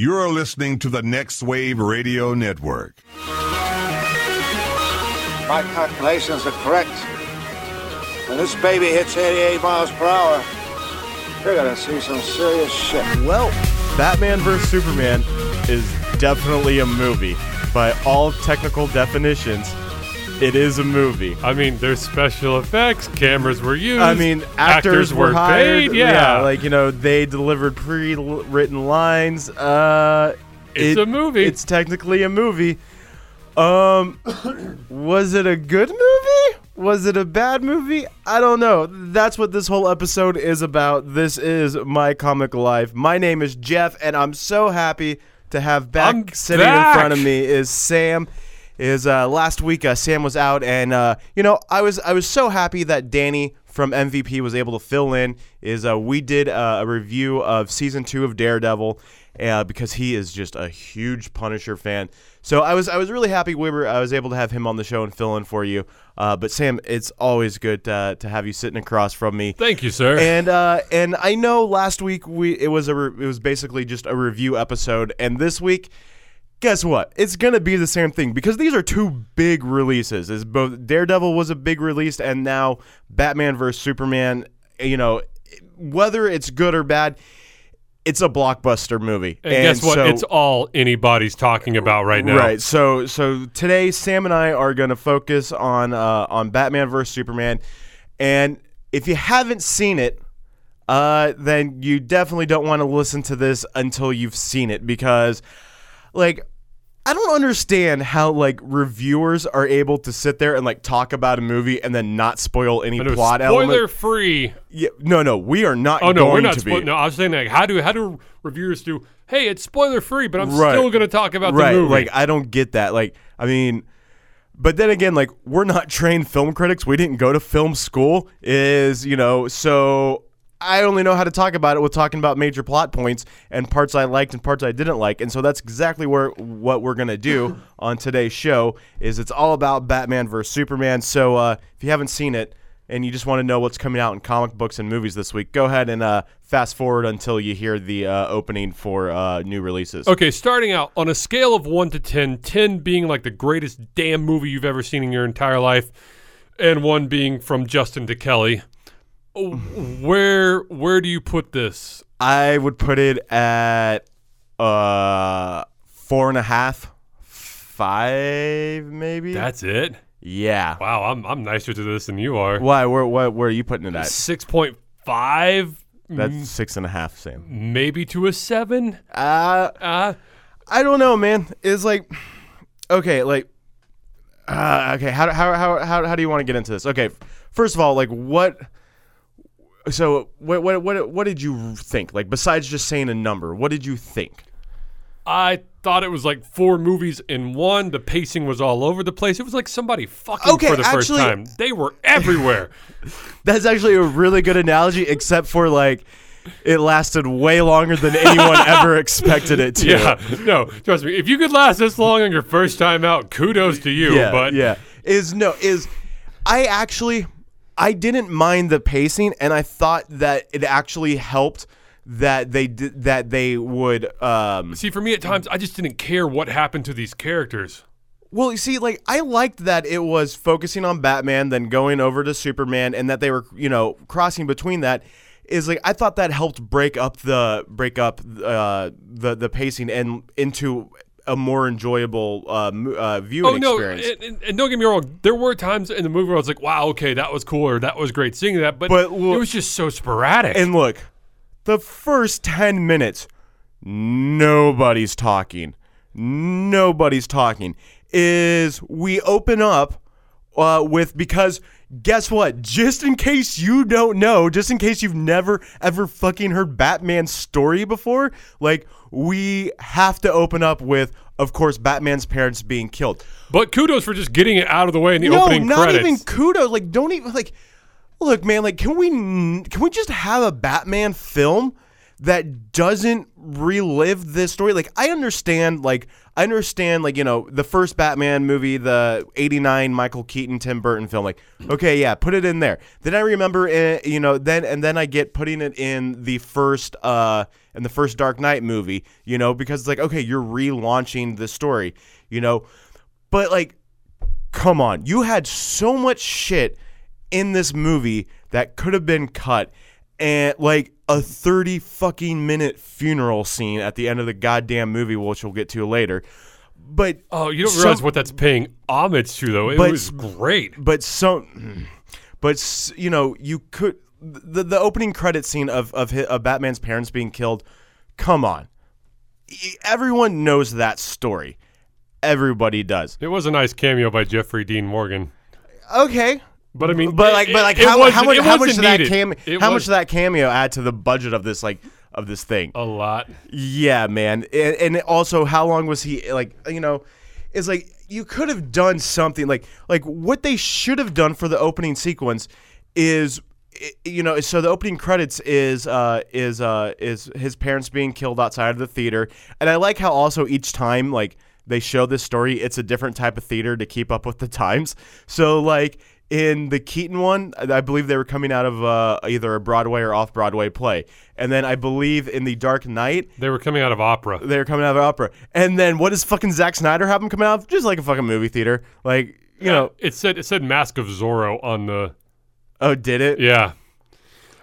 You're listening to the Next Wave Radio Network. My calculations are correct. When this baby hits 88 miles per hour, you're gonna see some serious shit. Well, Batman vs Superman is definitely a movie by all technical definitions. It is a movie. I mean, there's special effects, cameras were used. I mean, actors, were, hired. paid. Yeah, like you know, they delivered pre-written lines. Uh, It's it- a movie. It's technically a movie. Um, was it a good movie? Was it a bad movie? I don't know. That's what this whole episode is about. This is my comic life. My name is Jeff, and I'm so happy to have back I'm sitting back. in front of me is Sam. Is uh, last week uh, Sam was out, and uh, you know I was I was so happy that Danny from MVP was able to fill in. Is uh, we did uh, a review of season two of Daredevil uh, because he is just a huge Punisher fan. So I was I was really happy we were I was able to have him on the show and fill in for you. Uh, but Sam, it's always good uh, to have you sitting across from me. Thank you, sir. And uh, and I know last week we it was a re- it was basically just a review episode, and this week, guess what? It's gonna be the same thing because these are two big releases. Is both Daredevil was a big release, and now Batman vs Superman. You know, whether it's good or bad, it's a blockbuster movie. and guess what? so- it's all anybody's talking about right now. Right. So so today Sam and I are going to focus on uh, on Batman vs Superman, and if you haven't seen it, uh, then you definitely don't want to listen to this until you've seen it because, like. I don't understand how like reviewers are able to sit there and like talk about a movie and then not spoil any I know, plot spoiler element. free. Yeah, no, no, we are not. Oh no, going we're not. to be. Spo- no, I was saying like, how do how do reviewers do? Hey, it's spoiler free, but I'm Right. still going to talk about right, the movie. Like I don't get that. Like I mean, but then again, like we're not trained film critics. We didn't go to film school. Is you know so. I only know how to talk about it with talking about major plot points and parts I liked and parts I didn't like, and so that's exactly where what we're gonna do on today's show. Is it's all about Batman versus Superman. So uh, if you haven't seen it and you just want to know what's coming out in comic books and movies this week, go ahead and uh, fast forward until you hear the uh, opening for uh, new releases. Okay, starting out on a scale of 1 to 10, 10 being like the greatest damn movie you've ever seen in your entire life, and 1 being from Justin to Kelly. Where where do you put this? I would put it at uh four and a half, five maybe. That's it? yeah. Wow, I'm I'm nicer to this than you are. Why? Where? Where, where are you putting it at? 6.5 That's six and a half, Sam. maybe to a 7? Uh, Uh I don't know, man. It's like, okay, like, uh, okay. How how how how how do you want to get into this? Okay, first of all, like, what? So, what what what what did you think? Like, besides just saying a number, what did you think? I thought it was like four movies in one. The pacing was all over the place. It was like somebody fucking Okay, for the first time. They were everywhere. That's actually a really good analogy, except for like it lasted way longer than anyone ever expected it to. yeah, no, trust me. If you could last this long on your first time out, kudos to you. yeah, but yeah. Is no is I actually I didn't mind the pacing, and I thought that it actually helped that they did that they would um see, for me at times, I just didn't care what happened to these characters. Well, you see, like I liked that it was focusing on Batman, then going over to Superman, and that they were, you know, crossing between that. Is like I thought that helped break up the break up uh, the the pacing and into a more enjoyable uh, uh, viewing Oh no, experience. and, and- don't get me wrong. There were times in the movie where I was like, "Wow, okay, that was cool," or "That was great seeing that," but, But look- it was just so sporadic. And look, the first 10 minutes, nobody's talking. Nobody's talking. Is we open up uh, with because guess what? Just in case you don't know, just in case you've never ever fucking heard Batman's story before, like we have to open up with, of course, Batman's parents being killed. but kudos for just getting it out of the way in the no, opening not credits. even kudos. Like, don't even like. Look, man. Like, can we can we just have a Batman film that doesn't relive this story? Like, I understand. Like, I understand. Like, you know, the first Batman movie, the '89 Michael Keaton, Tim Burton film. Like, okay, yeah, put it in there. Then I remember, uh, you know, then and then I get putting it in the first, uh, and the first Dark Knight movie, you know, because it's like, okay, you're relaunching the story, you know. But like, come on, you had so much shit in this movie that could have been cut and like a 30 fucking minute funeral scene at the end of the goddamn movie which we'll get to later but Oh, you don't some- realize what that's paying homage to, though. It But- was great. but so but you know you could the the opening credit scene of of, hi of Batman's parents being killed come on everyone knows that story everybody does It was a nice cameo by Jeffrey Dean Morgan. okay But I mean, but like but like it how, how much how much did that needed. cam It how much was did that cameo add to the budget of this like of this thing a lot. Yeah, man. And, and also, how long was he like? You know, it's like you could have done something like like what they should have done for the opening sequence is. You know, so the opening credits is uh, is uh, is his parents being killed outside of the theater, and I like how also each time like they show this story, it's a different type of theater to keep up with the times. So like in the Keaton one, I believe they were coming out of uh, either a Broadway or off Broadway play, and then I believe in the Dark Knight, They were coming out of opera. they were coming out of opera. And then what does fucking Zack Snyder have them coming out of? Just like a fucking movie theater. Like, you know, it said it said Mask of Zorro on the oh, did it? yeah,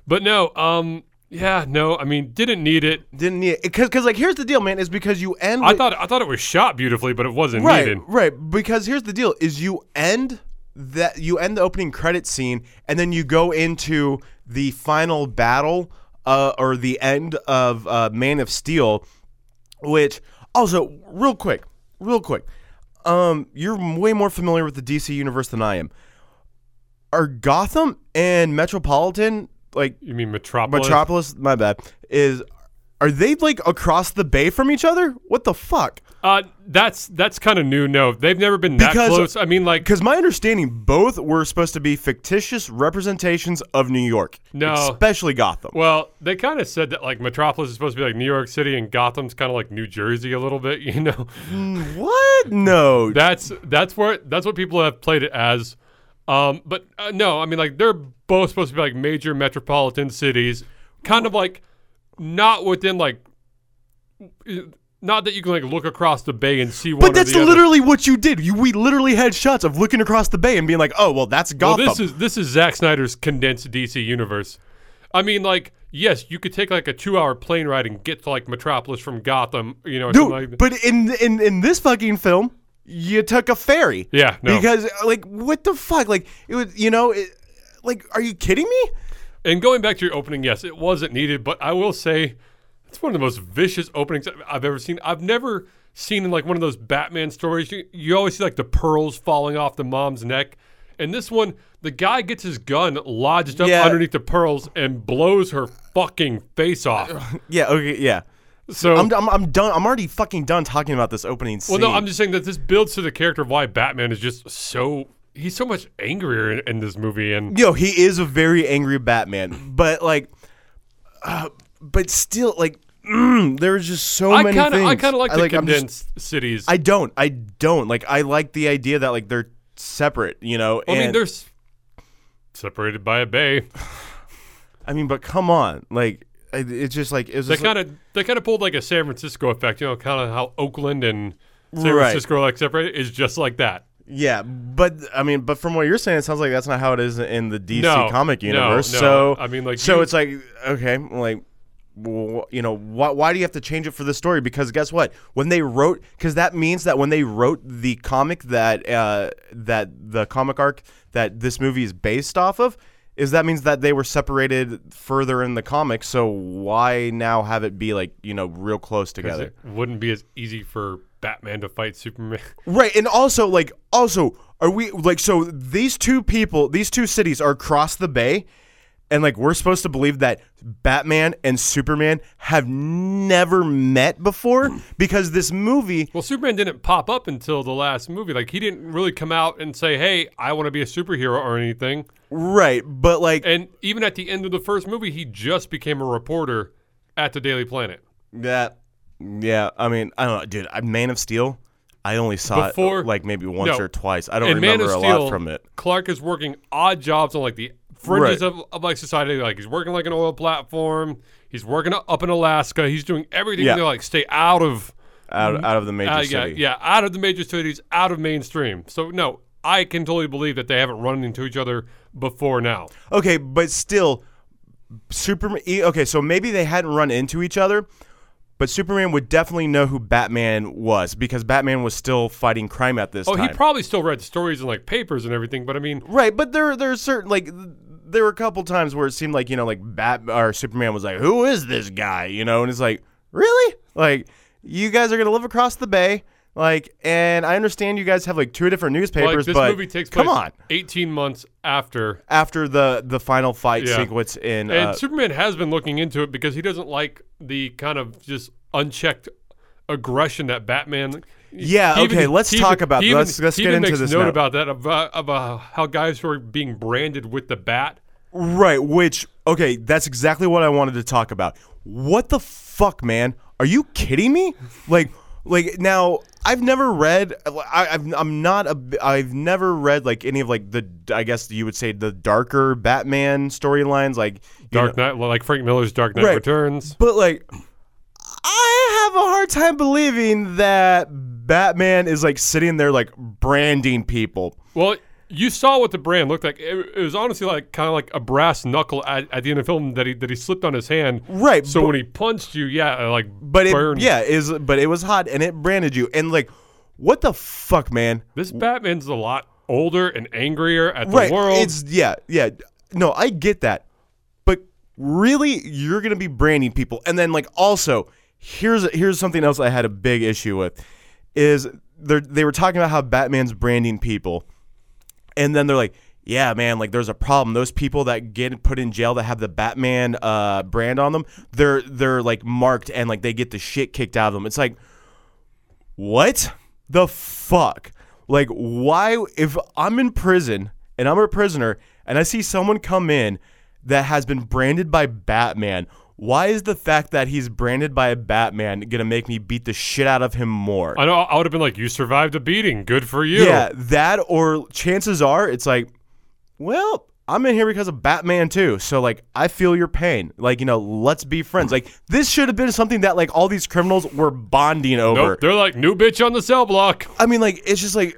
but no, um, yeah, no, I mean, didn't need it. Didn't need it. Cause, cause like, here's the deal, man, is because you end I with- thought I thought it was shot beautifully, but it wasn't right, needed. right. Because here's the deal is you end that, you end the opening credit scene and then you go into the final battle uh, or the end of uh, Man of Steel, which also, real quick, real quick, um, you're way more familiar with the DC universe than I am. Are Gotham and Metropolitan like You mean Metropolis? Metropolis? My bad. Is are they like across the bay from each other? What the fuck? Uh, that's that's kind of new. No, they've never been that Because- close. I mean, like, Because my understanding, both were supposed to be fictitious representations of New York. No. especially Gotham. well, they kind of said that like Metropolis is supposed to be like New York City, and Gotham's kind of like New Jersey a little bit. You know, what? No. that's that's where that's what people have played it as. Um, but uh, no, I mean, like they're both supposed to be like major metropolitan cities, kind of like not within like. Not that you can like look across the bay and see one. but that's the other. literally what you did. You, we literally had shots of looking across the bay and being like, "Oh, well, that's Well, Gotham." this is this is Zack Snyder's condensed DC universe. I mean, like, yes, you could take like a two-hour plane ride and get to like Metropolis from Gotham, you know, something like but in in in this fucking film, you took a ferry. Yeah, no. Because like, what the fuck? Like, it was, you know, it, like, are you kidding me? And going back to your opening, yes, it wasn't needed, but I will say it's one of the most vicious openings I've ever seen. I've never seen in like one of those Batman stories. You, you always see like the pearls falling off the mom's neck. And this one, the guy gets his gun lodged up Yeah. underneath the pearls and blows her fucking face off. Yeah. Okay. Yeah. So I'm, I'm, I'm done. I'm already fucking done talking about this opening scene. Well, no, I'm just saying that this builds to the character of why Batman is just so he's so much angrier in, in this movie, and Yo, he is a very angry Batman, but like, uh, but still, like, mm, there's just so I many kind of things. I kind of like the I'm just- condensed cities. I don't. I don't like. I like the idea that like they're separate. You know. I mean, they're separated by a bay. I mean, but come on, like, it's just like it's They kind of they kind of pulled like a San Francisco effect, you know, kind of how Oakland and San Right. Francisco are like separated is just like that. yeah. But I mean, but from what you're saying, it sounds like that's not how it is in the DC No, comic no, universe. no. So I mean, like, so you- it's like okay, like. You know why? Why do you have to change it for the story? Because guess what? When they wrote, because that means that when they wrote the comic that uh, that the comic arc that this movie is based off of, is that means that they were separated further in the comic. So why now have it be like you know real close together? It wouldn't be as easy for Batman to fight Superman. Right, and also like also are we like so these two people, these two cities are across the bay, and like we're supposed to believe that Batman and Superman have never met before because this movie Well, Superman didn't pop up until the last movie. Like he didn't really come out and say, "Hey, I want to be a superhero" or anything. right, but like And even at the end of the first movie, he just became a reporter at the Daily Planet. that yeah, I mean, I don't know, dude, I Man of Steel, I only saw Before- it like maybe once no. or twice. I don't In Man remember of a Steel, lot from it. Clark is working odd jobs on like the fringes Right. of, of like society. Like he's working like an oil platform. He's working up in Alaska. He's doing everything Yeah. to like stay out of out out of the major uh, yeah, city. yeah, out of the major cities, out of mainstream. So no, I can totally believe that they haven't run into each other before now. Okay, but still, Superman. Okay, so maybe they hadn't run into each other, but Superman would definitely know who Batman was because Batman was still fighting crime at this Oh, time. he probably still read stories in like papers and everything, but I mean, right, but there there's certain like there were a couple times where it seemed like you know like Bat or Superman was like, "Who is this guy?" You know, and it's like, really, like you guys are gonna live across the bay. Like, and I understand you guys have like two different like newspapers, this but movie takes place come on. 18 months after After the the final fight Yeah. sequence in, And uh, Superman has been looking into it because he doesn't like the kind of just unchecked aggression that Batman. Yeah, he okay, let's he talk about- he let's- let's he get even into makes this note now. about that about, about how guys who are being branded with the bat. Right, which okay, that's exactly what I wanted to talk about. What the fuck, man? Are you kidding me? Like like now I've never read I I've, I'm not a I've never read like any of like the I guess you would say the darker Batman storylines like Dark know- Knight, like Frank Miller's Dark Knight Right. Returns. but like I have a hard time believing that Batman is like sitting there like branding people. Well, you saw what the brand looked like. It, it was honestly like kind of like a brass knuckle at, at the end of the film that he that he slipped on his hand. Right, So but- when he punched you, yeah, like But it yeah, is but it was hot and it branded you. And like what the fuck, man? This Batman's a lot older and angrier at the right world. it's yeah yeah no i get that but really you're gonna be branding people and then like also here's here's something else i had a big issue with is they they were talking about how batman's branding people and then they're like yeah man like there's a problem those people that get put in jail that have the batman uh brand on them they're they're like marked and like they get the shit kicked out of them it's like what the fuck? Like, why, if I'm in prison and I'm a prisoner and I see someone come in that has been branded by Batman, why is the fact that he's branded by a Batman gonna make me beat the shit out of him more? I know. I would have been like, "You survived a beating. Good for you." Yeah, that or chances are it's like, well, I'm in here because of Batman too. So like I feel your pain. Like, you know, let's be friends. Like this should have been something that like all these criminals were bonding over. Nope. They're like new bitch on the cell block. I mean, like it's just like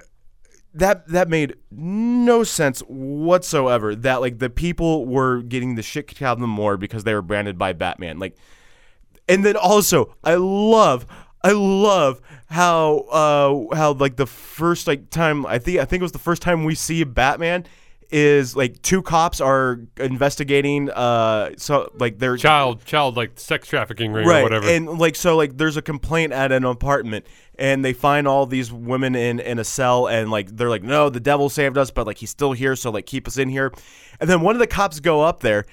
that. That made no sense whatsoever. That like the people were getting the shit kicked out of them more because they were branded by Batman. Like, and then also I love, I love how uh how like the first like time I think I think it was the first time we see Batman is like two cops are investigating uh so like they're Child, child, like sex trafficking ring right or whatever. and like so like there's a complaint at an apartment and they find all these women in in a cell and like they're like no the devil saved us but like he's still here so like keep us in here and then one of the cops go up there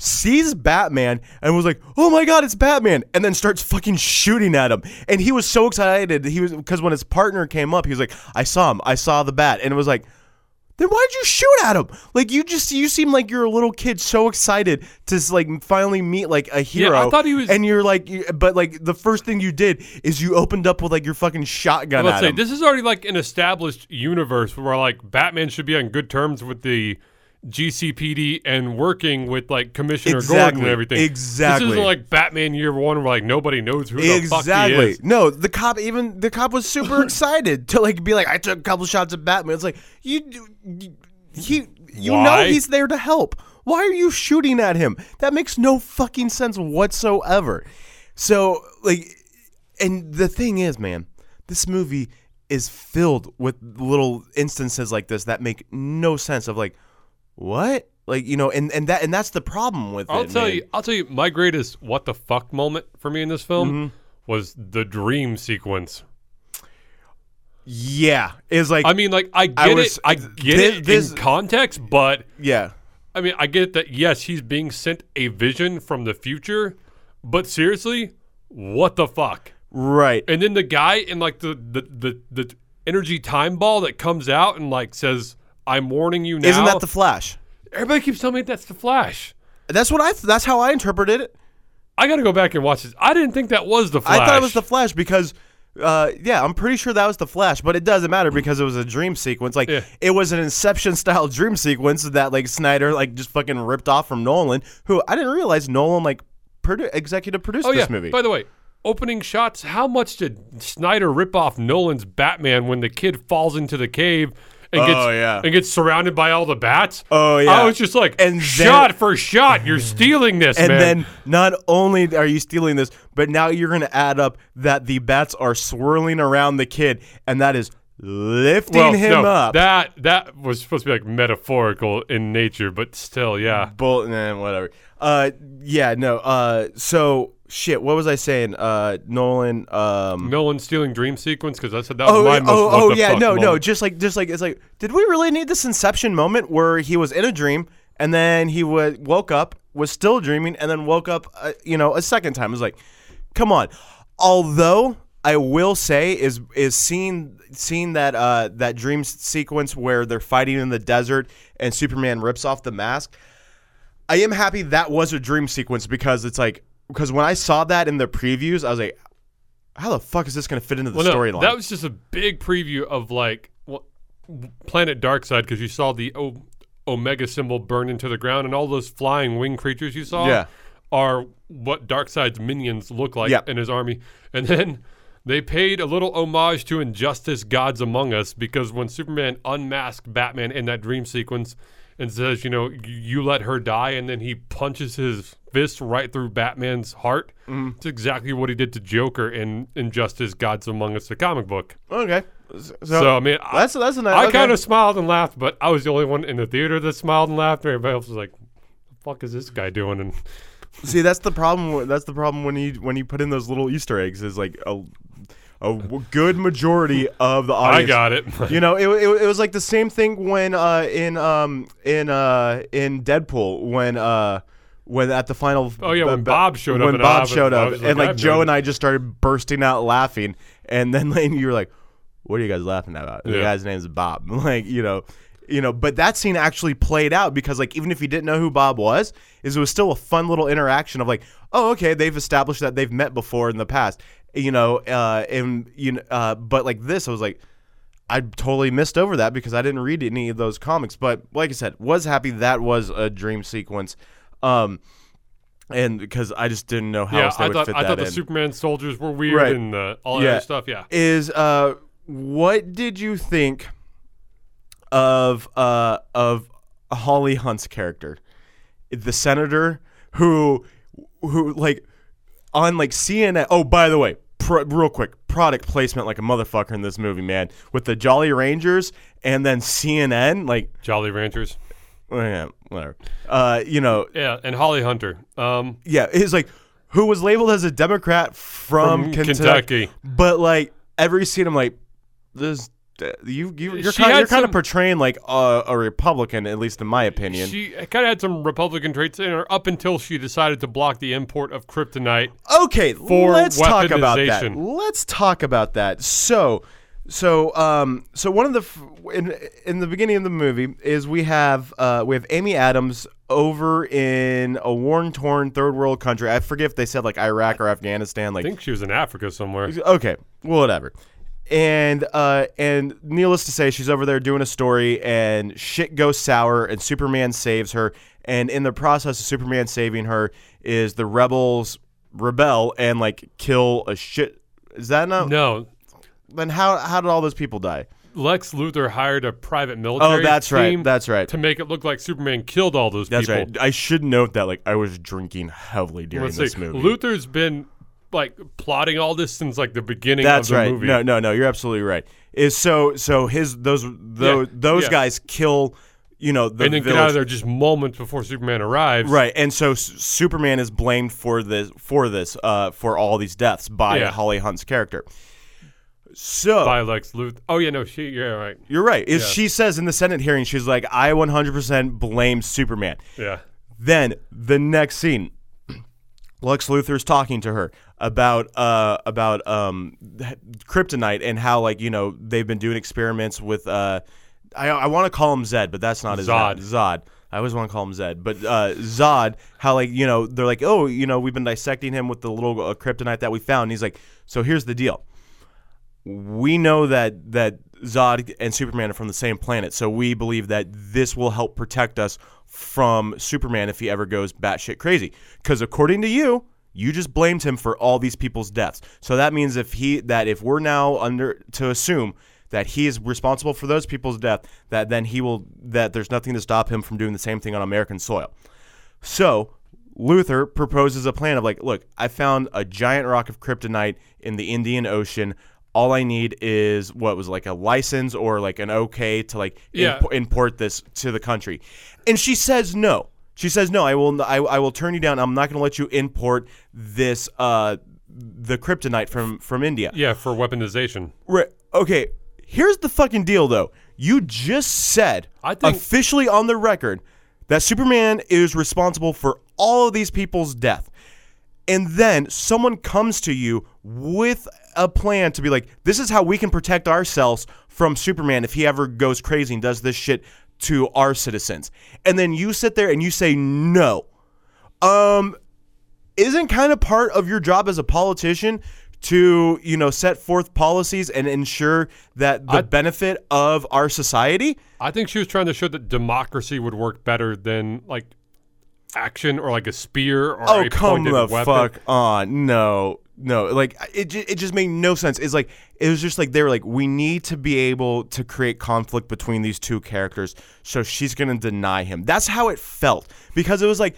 sees batman and was like oh my god it's batman and then starts fucking shooting at him and he was so excited he was because when his partner came up he was like i saw him i saw the bat and it was like then why'd you shoot at him? Like you just you seem like you're a little kid so excited to like finally meet like a hero. Yeah, I thought he was- And you're like, you, but like the first thing you did is you opened up with like your fucking shotgun Let's at say him. this is already like an established universe where like Batman should be on good terms with the GCPD and working with like Commissioner Gordon and everything. Exactly. This isn't like Batman Year One where like nobody knows who the fuck he exactly. is. No, the cop even the cop was super excited to like be like, I took a couple shots at Batman. It's like you, you he, you know he's there to help. Why are you shooting at him? That makes no fucking sense whatsoever. So like, and the thing is, man, this movie is filled with little instances like this that make no sense. Of like, what? Like you know, and and that and that's the problem with I'll it. tell man. you. I'll tell you. My greatest what the fuck moment for me in this film Mm-hmm. was the dream sequence. Yeah, is like I mean, like I get was- it. I get this- it this- in context, but yeah. I mean, I get that. Yes, he's being sent a vision from the future, but seriously, what the fuck? Right. And then the guy in like the the the, the energy time ball that comes out and like says, "I'm warning you now." Isn't that the Flash? Everybody keeps telling me that's the Flash. That's what I. That's how I interpreted it. I got to go back and watch this. I didn't think that was the Flash. I thought it was the Flash because, uh, yeah, I'm pretty sure that was the Flash, but it doesn't matter because it was a dream sequence. Like Yeah. it was an Inception style dream sequence that like Snyder like just fucking ripped off from Nolan, who I didn't realize Nolan like produ- executive produced Oh yeah. this movie. By the way, opening shots. How much did Snyder rip off Nolan's Batman when the kid falls into the cave and Oh, gets yeah. and gets surrounded by all the bats? Oh, yeah. I was just like, And then- shot for shot, you're stealing this, and man. then not only are you stealing this, but now you're going to add up that the bats are swirling around the kid, and that is lifting well, him no, up. That that was supposed to be like metaphorical in nature, but still, yeah. Bull, nah, whatever. Uh, yeah, no. Uh, so shit. What was I saying? Uh, Nolan. Um. Nolan stealing dream sequence because I said that was Oh, my oh, most what oh, yeah, no, no, just like, just like, it's like, did we really need this Inception moment where he was in a dream and then he would woke up, was still dreaming, and then woke up, uh, you know, a second time? It was like, come on. Although I will say is is seeing seeing that uh that dream sequence where they're fighting in the desert and Superman rips off the mask. I am happy that was a dream sequence because it's like because when I saw that in the previews, I was like, how the fuck is this going to fit into the Well, no, storyline? that was just a big preview of like what, Planet Darkseid because you saw the o- Omega symbol burn into the ground, and all those flying wing creatures you saw Yeah. are what Darkseid's minions look like Yeah. in his army. And then they paid a little homage to Injustice: Gods Among Us because when Superman unmasked Batman in that dream sequence and says, you know, you let her die, and then he punches his fist right through Batman's heart. Mm-hmm. It's exactly what he did to Joker in Injustice: Gods Among Us, the comic book. Okay. So, So I mean, I, that's that's a nice. I okay. kind of smiled and laughed, but I was the only one in the theater that smiled and laughed. Everybody else was like, What "The fuck is this guy doing?" And see that's the problem. That's the problem when you when you put in those little Easter eggs is like a a w- good majority of the audience. I got it. You know, it, it, it was like the same thing when uh, in um in uh in Deadpool when uh when at the final Oh, yeah, when Bob showed up when Bob showed up and like, like Joe and I just started bursting out laughing and then Lane you were like what are you guys laughing about the guy's name is Bob like you know you know but that scene actually played out because like even if you didn't know who Bob was is it was still a fun little interaction of like oh okay they've established that they've met before in the past you know uh and you know uh but like this I was like I totally missed over that because I didn't read any of those comics. But like I said, was happy that was a dream sequence, um, and because I just didn't know how yeah, else they I would thought fit I that thought the in. Superman soldiers were weird Right. and uh, all that Yeah. other stuff. Yeah, Is uh, what did you think of uh of Holly Hunter's character, the senator who who like on like CNN. Oh, by the way, pro, real quick, product placement like a motherfucker in this movie, man, with the Jolly Rangers and then CNN, like. Jolly Ranchers. Whatever. Uh, you know, Yeah, and Holly Hunter. Um, yeah, it's like who was labeled as a Democrat from, From Kentucky, Kentucky. but like every scene, I'm like, this. You you you're kind, you're kind of portraying like a, a Republican, at least in my opinion. she kind of had some Republican traits in her up until she decided to block the import of kryptonite. okay, for let's talk about that. Let's talk about that. So, so um, so one of the f- in in the beginning of the movie is we have uh we have Amy Adams over in a worn torn third world country. I forget if they said like Iraq or Afghanistan. Like I think she was in Africa somewhere. Okay, well, whatever. And uh, and needless to say, she's over there doing a story, and shit goes sour, and Superman saves her. And in the process of Superman saving her, is the rebels rebel and like kill a shit. Is that not? No, Then how how did all those people die? Lex Luthor hired a private military Oh, that's right. That's right. to make it look like Superman killed all those That's people. right. I should note that like I was drinking heavily during Let's this see. movie. Luthor's been like plotting all this since like the beginning That's of the right. movie. No, no, no. You're absolutely right. Is so so his those those Yeah, those yeah. guys kill. You know the and then village. get out of there just moments before Superman arrives. Right, and so S- Superman is blamed for this for this uh, for all these deaths by Yeah. Holly Hunter's character. So By Lex Luthor. Oh yeah, no, she. Yeah, right. you're right. Is Yeah. she says in the Senate hearing, she's like, "I 100% blame Superman." Yeah. Then the next scene, Lex Luthor's talking to her about uh about um kryptonite and how like you know they've been doing experiments with uh I I want to call him Zed, but that's not his Zod. name. Zod. I always want to call him Zed, but uh, Zod. How like you know they're like oh you know we've been dissecting him with the little uh, kryptonite that we found. And he's like so here's the deal. We know that that Zod and Superman are from the same planet, so we believe that this will help protect us from Superman if he ever goes batshit crazy. Because according to you, You just blamed him for all these people's deaths. So that means if he that if we're now under to assume that he is responsible for those people's death, that then he will that there's nothing to stop him from doing the same thing on American soil. So Luthor proposes a plan of like, look, I found a giant rock of kryptonite in the Indian Ocean. All I need is what was like a license or like an okay to like Yeah. imp- import this to the country. And she says no. She says no. I will. I, I will turn you down. I'm not going to let you import this uh the kryptonite from from India. Yeah, for weaponization. Right. Okay. Here's the fucking deal, though. You just said I think- officially on the record that Superman is responsible for all of these people's death. And then someone comes to you with a plan to be like, this is how we can protect ourselves from Superman if he ever goes crazy and does this shit to our citizens. And then you sit there and you say, no. Um, isn't kind of part of your job as a politician to you know set forth policies and ensure that the I- benefit of our society I think she was trying to show that democracy would work better than like action or like a spear or oh a come the weapon. fuck on. No no. Like it, ju- it just made no sense. It's like it was just like they were like we need to be able to create conflict between these two characters so she's gonna deny him. That's how it felt because it was like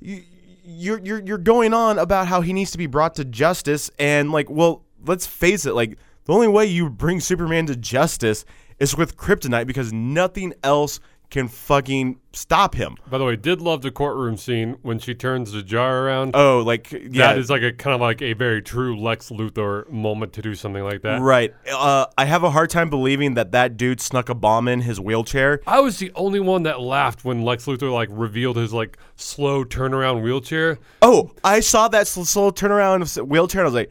you, you're you're you're going on about how he needs to be brought to justice and like well let's face it like the only way you bring superman to justice is with kryptonite because nothing else can fucking stop him By the way, did love the courtroom scene when she turns the jar around. oh like yeah That is like a kind of like a very true Lex Luthor moment to do something like that. Right. Uh, I have a hard time believing that that dude snuck a bomb in his wheelchair. I was the only one that laughed when Lex Luthor like revealed his like slow turnaround wheelchair. Oh, I saw that sl- slow turnaround wheelchair. And I was like,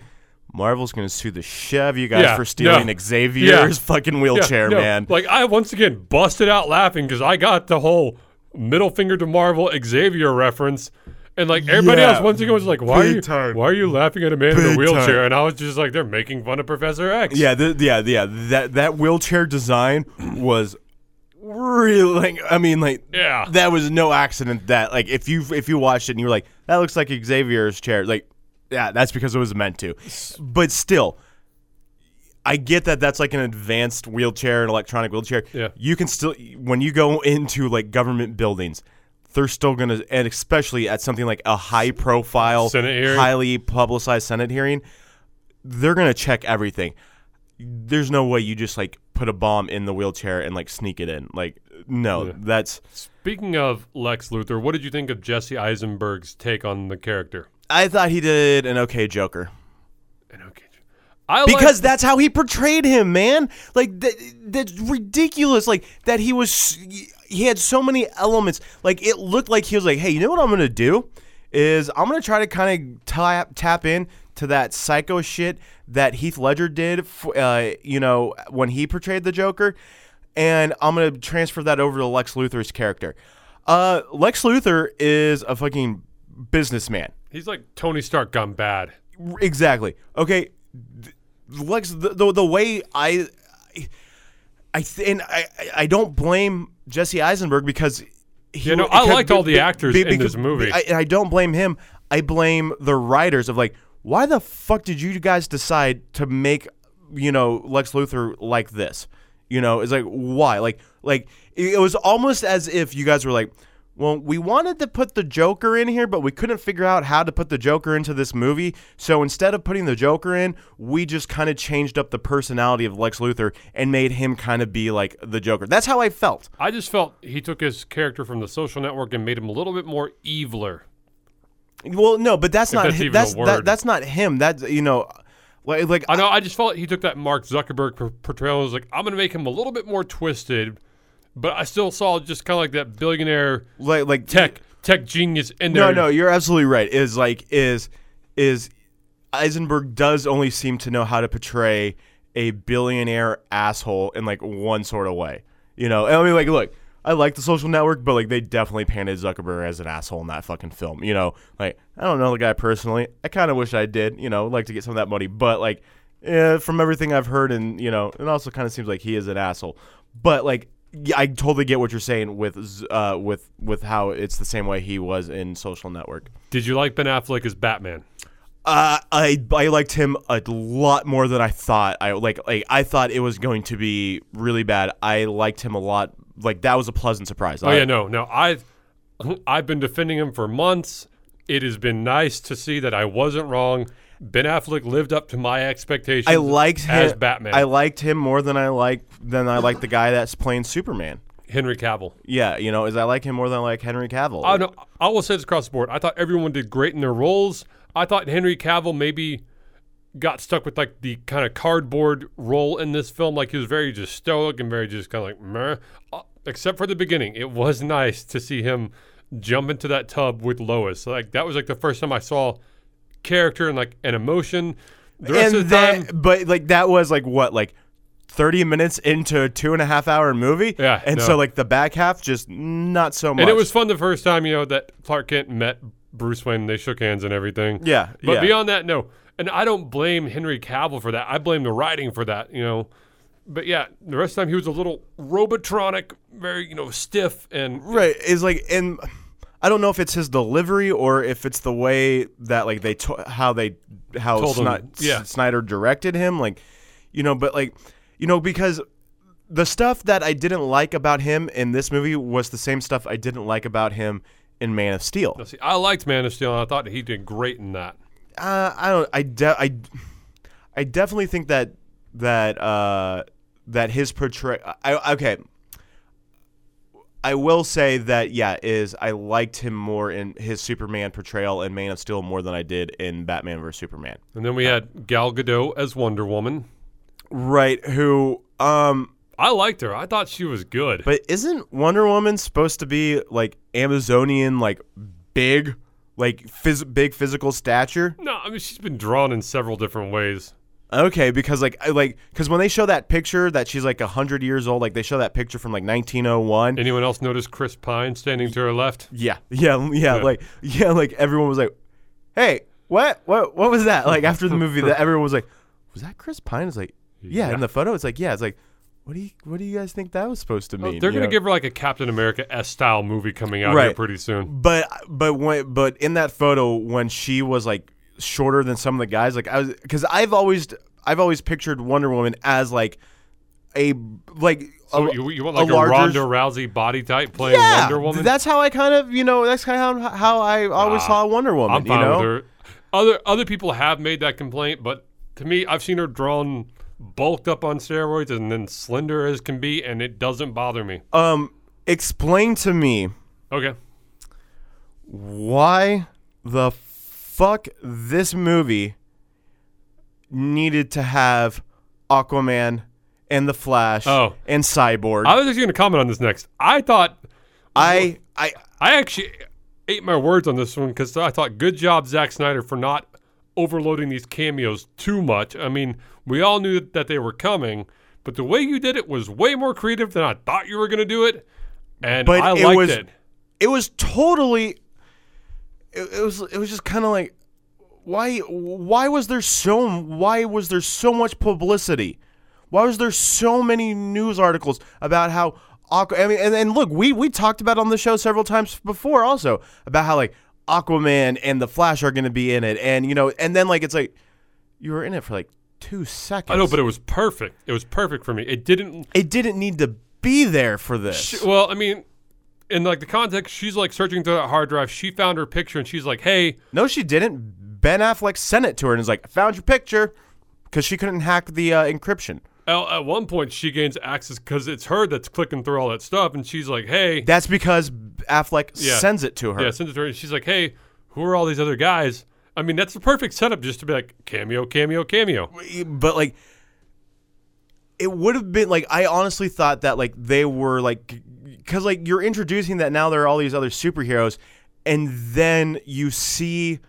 Marvel's gonna sue the shit out of you guys Yeah, for stealing no. Xavier's Yeah. fucking Yeah, wheelchair, no, man. Like I once again busted out laughing because I got the whole middle finger to Marvel Xavier reference. And like everybody Yeah, else, once again was like, "Why are big you? time. Why are you laughing at a man in a Big wheelchair?" time. And I was just like, "They're making fun of Professor X." yeah, th- yeah, yeah. That that wheelchair design was really. Like, I mean, like, Yeah. that was no accident. That like, if you if you watched it and you were like, that looks like Xavier's chair, like, yeah, that's because it was meant to. But still, I get that that's like an advanced wheelchair, an electronic wheelchair. Yeah. You can still when you go into like government buildings, they're still gonna, and especially at something like a high profile, highly publicized Senate hearing, they're gonna check everything. There's no way you just like put a bomb in the wheelchair and like sneak it in. Like, no, Yeah. that's. Speaking of Lex Luthor, what did you think of Jesse Eisenberg's take on the character? I thought he did an okay Joker. And okay, I because like, that's how he portrayed him, man. Like that, that's ridiculous. Like that he was, he had so many elements. Like it looked like he was like, hey, you know what I'm gonna do is I'm gonna try to kind of tap tap in to that psycho shit that Heath Ledger did, uh, you know, when he portrayed the Joker, and I'm gonna transfer that over to Lex Luthor's character. Uh, Lex Luthor is a fucking businessman. He's like Tony Stark gone bad. Exactly. Okay. Lex, the, the, the way I, I, th- and I, I- don't blame Jesse Eisenberg because he, Yeah, no, I liked all the be- actors be- in this movie. I, and I don't blame him. I blame the writers of like, why the fuck did you guys decide to make, you know, Lex Luthor like this? You know, it's like why? Like, like it was almost as if you guys were like, well, we wanted to put the Joker in here, but we couldn't figure out how to put the Joker into this movie. So instead of putting the Joker in, we just kind of changed up the personality of Lex Luthor and made him kind of be like the Joker. That's how I felt. I just felt he took his character from the social network and made him a little bit more eviler. Well, no, but that's not that's that's that, that's not him. That's you know, like like I know. I just felt he took that Mark Zuckerberg portrayal and was like, I'm going to make him a little bit more twisted, but I still saw just kind of like that billionaire like like tech tech genius in there. No, no, you're absolutely right. Is like is is Eisenberg does only seem to know how to portray a billionaire asshole in like one sort of way. You know, I mean, like, look, I like the Social Network, but like they definitely painted Zuckerberg as an asshole in that fucking film. You know, like I don't know the guy personally. I kind of wish I did. You know, like to get some of that money, but like. Yeah, from everything I've heard, and you know, it also kind of seems like he is an asshole. But like, I totally get what you're saying with uh, with with how it's the same way he was in Social Network. Did you like Ben Affleck as Batman? Uh, I I liked him a lot more than I thought. I like like I thought it was going to be really bad. I liked him a lot. Like that was a pleasant surprise. Oh I- yeah, no, no. I've I've been defending him for months. It has been nice to see that I wasn't wrong. Ben Affleck lived up to my expectations. I liked him as Batman. I liked him more than I like than I like the guy that's playing Superman. Henry Cavill. Yeah, you know, is I like him more than I like Henry Cavill. I know. I will say this across the board. I thought everyone did great in their roles. I thought Henry Cavill maybe got stuck with like the kind of cardboard role in this film. Like he was very just stoic and very just kind of like meh. Uh, except for the beginning, it was nice to see him jump into that tub with Lois. Like that was like the first time I saw character and like an emotion. The rest and of the then, time, but like that was like what, like thirty minutes into a two and a half hour movie. Yeah, and no. so like the back half just not so much. and it was fun the first time you know that Clark Kent met Bruce Wayne. They shook hands and everything. Yeah, But yeah. beyond that, no. And I don't blame Henry Cavill for that. I blame the writing for that, you know. But yeah, the rest of the time he was a little robotronic, very, you know, stiff and right is like and I don't know if it's his delivery or if it's the way that like they to- how they how Told him, yeah. Snyder directed him like you know but like you know because the stuff that I didn't like about him in this movie was the same stuff I didn't like about him in Man of Steel. see, I liked Man of Steel and I thought he did great in that. Uh, I don't. I de- I, I definitely think that that uh, that his portray. I okay. I will say that yeah, is I liked him more in his Superman portrayal in Man of Steel more than I did in Batman vs Superman. And then we had Gal Gadot as Wonder Woman. Right. Who? Um. I liked her. I thought she was good. But isn't Wonder Woman supposed to be like Amazonian, like big, like phys- big physical stature? no, I mean she's been drawn in several different ways. Okay, because like I like because when they show that picture that she's like hundred years old, like they show that picture from like 1901. Anyone else notice Chris Pine standing to her left? yeah, yeah, yeah, Yeah. like yeah, like everyone was like, "Hey, what, what, what was that?" Like after the movie, that everyone was like, "Was that Chris Pine?" It's like, yeah. Yeah. In the photo, it's like, yeah, it's like, what do you, what do you guys think that was supposed to Well, mean? they're gonna know? give her like a Captain America S style movie coming out here pretty soon. But but when but in that photo when she was like shorter than some of the guys, like I was because I've always I've always pictured Wonder Woman as like a like So a, you, you want like a, larger- Ronda Rousey body type playing yeah, Wonder Woman? That's how I kind of you know that's kind of how, how I always saw Wonder Woman. I'm fine you know? with her. Other other people have made that complaint, but to me, I've seen her drawn bulked up on steroids and then slender as can be, and it doesn't bother me. Um, explain to me Okay. why the fuck this movie needed to have Aquaman and the Flash Oh. and Cyborg. I was actually going to comment on this next. I thought I I I actually ate my words on this one because I thought good job Zack Snyder for not overloading these cameos too much. I mean, we all knew that they were coming, but the way you did it was way more creative than I thought you were going to do it, and But I it liked was- it. it was totally it, it was it was just kind of like why why was there so why was there so much publicity why was there so many news articles about how Aqu- I mean and, and look we we talked about on the show several times before also about how like Aquaman and the Flash are going to be in it and you know and then like it's like you were in it for like 2 seconds I know, but it was perfect. It was perfect for me. It didn't. it didn't need to be there for this Sh- well, I mean, in like the context, she's like searching through that hard drive. She found her picture, and she's like, "Hey, No, she didn't. Ben Affleck sent it to her and is like, "Found your picture," because she couldn't hack the uh, encryption. At at one point, she gains access because it's her that's clicking through all that stuff, and she's like, "Hey, That's because Affleck Yeah. sends it to her. yeah," sends it to her, and she's like, "Hey, who are all these other guys?" I mean, that's the perfect setup just to be like cameo, cameo, cameo. But like, it would have been like I honestly thought that like they were like because like you're introducing that now there are all these other superheroes, and then you see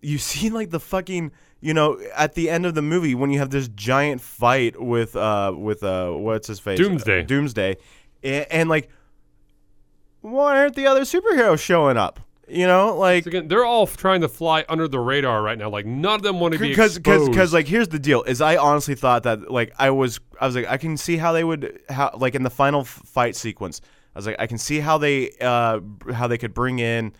you see like the fucking you know at the end of the movie when you have this giant fight with uh with uh what's his face Doomsday. Doomsday, and, and like why aren't the other superheroes showing up? You know, like Again, they're all trying to fly under the radar right now. Like none of them want to be because because like here's the deal is I honestly thought that like I was I was like I can see how they would how like in the final fight sequence I was like I can see how they uh how they could bring in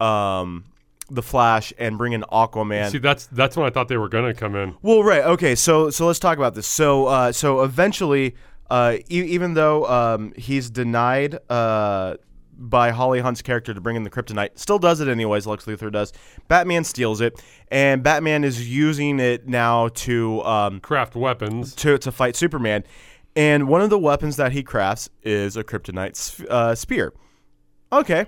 um the Flash and bring in Aquaman. See, that's that's when I thought they were gonna come in. Well, right. Okay. So so let's talk about this. So uh, so eventually, uh, e- even though um, he's denied uh, by Holly Hunter's character to bring in the kryptonite, still does it anyways. Lex Luthor does. Batman steals it, and Batman is using it now to um, Craft weapons. to to fight Superman. And one of the weapons that he crafts is a kryptonite uh, spear. Okay,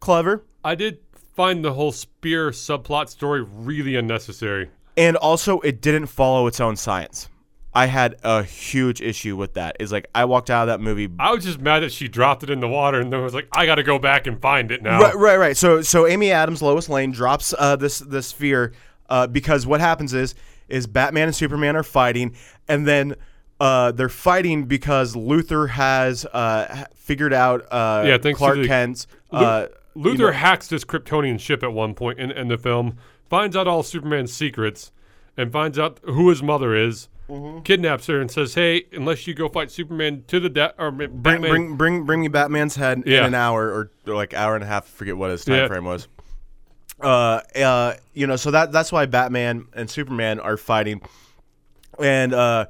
clever. I did find the whole spear subplot story really unnecessary. and also it didn't follow its own science. I had a huge issue with that. Is like I walked out of that movie. I was just mad that she dropped it in the water and then was like, I got to go back and find it now. Right, right, right. So, so Amy Adams, Lois Lane drops uh, this this sphere uh, because what happens is is Batman and Superman are fighting, and then uh, they're fighting because Luthor has uh, figured out uh, Yeah, thanks to Clark the- Kent's. Uh, Luthor you know- hacks this Kryptonian ship at one point in, in the film, finds out all Superman's secrets, and finds out who his mother is, Mm-hmm. kidnaps her, and says, "Hey, unless you go fight Superman to the death, or bring, bring, bring, bring me Batman's head Yeah. in an hour or, or like hour and a half. Forget what his time Yeah. frame was. Uh, uh, you know, so that that's why Batman and Superman are fighting, and uh,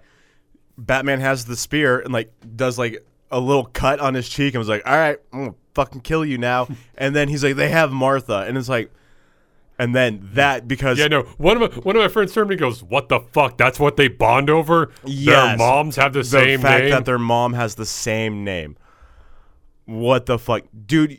Batman has the spear and like does like a little cut on his cheek and was like, "All right, I'm gonna fucking kill you now." and then he's like, "They have Martha," and it's like, and then that because Yeah, no. One of my, one of my friends turned to me goes, "What the fuck? That's what they bond over? Their moms have the, the same fact name." that their mom has the same name. What the fuck, dude?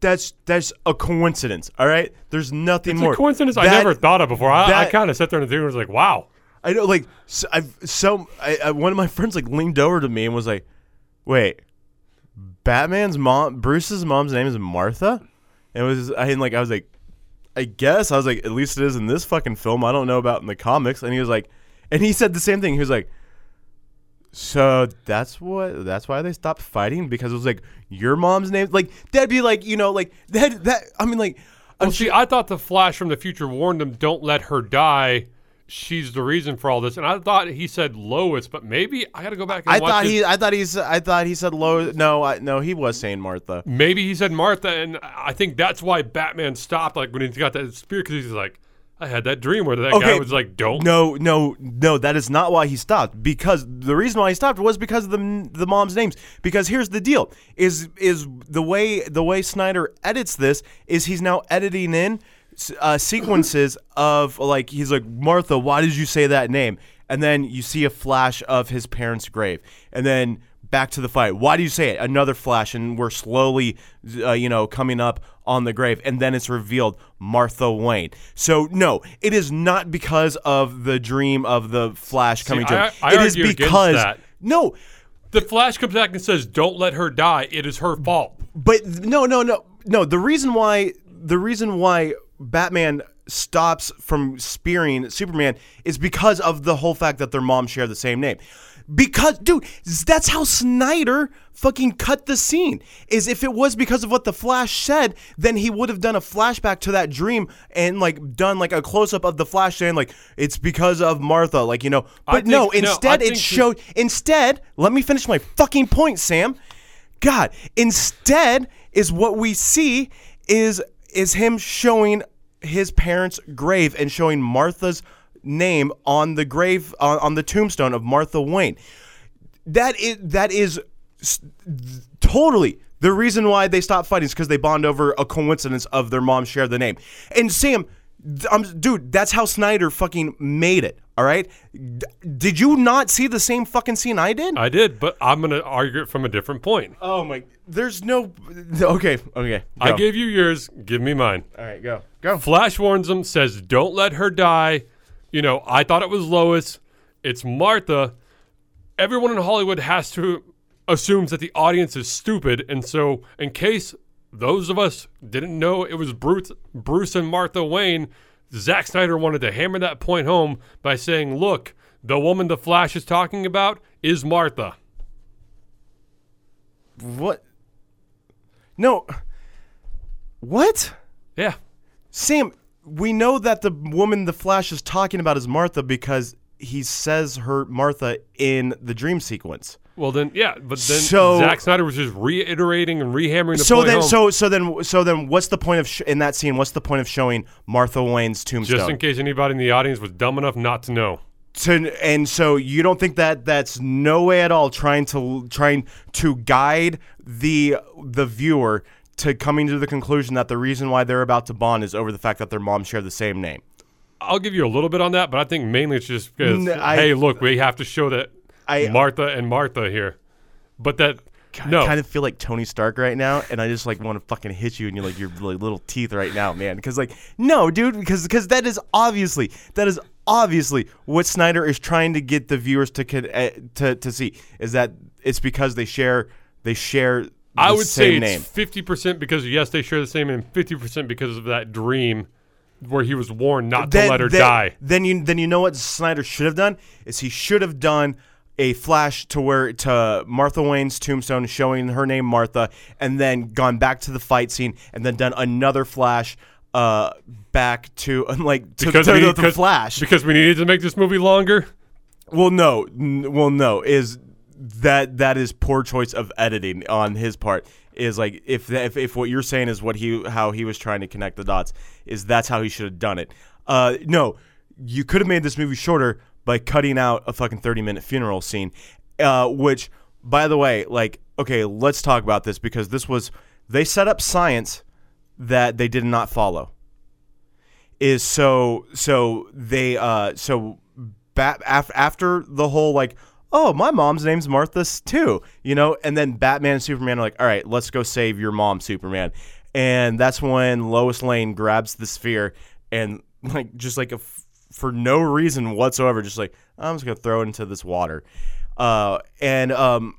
That's that's a coincidence. All right, there's nothing it's more. a coincidence I never thought of before. I, I kind of sat there and was like, "Wow." I know, like, so, I've, so I, I, one of my friends like leaned over to me and was like, "Wait, Batman's mom, Bruce's mom's name is Martha," and it was I like I was like, I guess I was like, at least it is in this fucking film. I don't know about in the comics, and he was like, and he said the same thing. He was like. So that's what that's why they stopped fighting because it was like your mom's name like that'd be like you know like that that I mean like Well, see, I thought the Flash from the future warned them, "Don't let her die." She's the reason for all this, and I thought he said Lois, but maybe I got to go back and I thought it. he I thought he's I thought he said low no I, no he was saying Martha Maybe he said Martha, and I think that's why Batman stopped. Like when he got that spear, because he's like, I had that dream where that guy was like, "Don't." No, no, no. That is not why he stopped. Because the reason why he stopped was because of the the mom's names. Because here's the deal: is is the way the way Snyder edits this is he's now editing in uh, sequences of like he's like Martha, why did you say that name? And then you see a flash of his parents' grave, and then back to the fight. Why do you say it? Another flash, and we're slowly, uh, you know, coming up on the grave, and then it's revealed Martha Wayne. So no, it is not because of the dream of the Flash coming to I- him. I it is because that. no, The Flash comes back and says, "Don't let her die. It is her fault." but no, no, no, no. The reason why the reason why Batman stops from spearing Superman is because of the whole fact that their moms share the same name. Because, dude, that's how Snyder fucking cut the scene. Is if it was because of what the Flash said, then he would have done a flashback to that dream and like done like a close up of the Flash saying like it's because of Martha, like you know. But no, think- no, instead I it showed. Instead, let me finish my fucking point, Sam. God, instead is what we see is is him showing his parents' grave and showing Martha's name on the grave on, on the tombstone of Martha Wayne. That is that is totally the reason why they stopped fighting is because they bond over a coincidence of their mom share the name. And Sam, um, dude, that's how Snyder fucking made it. All right. D- did you not see the same fucking scene I did? I did, but I'm gonna argue it from a different point. Oh my! There's no. Okay, okay. I go. gave you yours. Give me mine. All right, go, go. Flash warns him, says, "Don't let her die." You know, I thought it was Lois. It's Martha. Everyone in Hollywood has to assumes that the audience is stupid, and so in case those of us didn't know it was Bruce, Bruce and Martha Wayne, Zack Snyder wanted to hammer that point home by saying, "Look, the woman the Flash is talking about is Martha." What? No. What? Yeah, Sam, we know that the woman the Flash is talking about is Martha because he says her Martha in the dream sequence. Well, then, yeah, but then So- Zack Snyder was just reiterating and rehammering the So point then, home, so so then, so then, what's the point of sh- in that scene? What's the point of showing Martha Wayne's tombstone? just in case anybody in the audience was dumb enough not to know. to and so you don't think that that's no way at all trying to trying to guide the the viewer to coming to the conclusion that the reason why they're about to bond is over the fact that their moms share the same name. I'll give you a little bit on that, but I think mainly it's just because, hey, look, we have to show that I- Martha and Martha here. But that, no, I kind of feel like Tony Stark right now, and I just like want to fucking hit you in your like your like, little teeth right now, man. Because like, no, dude, because because that is obviously that is obviously what Snyder is trying to get the viewers to uh, to to see is that it's because they share they share. The I would say it's fifty percent because yes, they share the same, and fifty percent because of that dream where he was warned not to let her then, die. Then you then you know what Snyder should have done is he should have done a flash to where to Martha Wayne's tombstone showing her name Martha, and then gone back to the fight scene, and then done another flash uh back to like to, Because to we, the, the flash. because we needed to make this movie longer. Well, no, n- well, no, is that that is poor choice of editing on his part. Is like if if if what you're saying is what he how he was trying to connect the dots is that's how he should have done it. Uh, no, you could have made this movie shorter by cutting out a fucking 30 minute funeral scene, uh, which by the way, like okay, let's talk about this because this was they set up science that they did not follow. Is so so they uh so bat af- after the whole like oh my mom's name's Martha too you know and then Batman and Superman are like all right let's go save your mom Superman. And that's when Lois Lane grabs the sphere and like just like a for no reason whatsoever just like I'm just gonna throw it into this water uh and um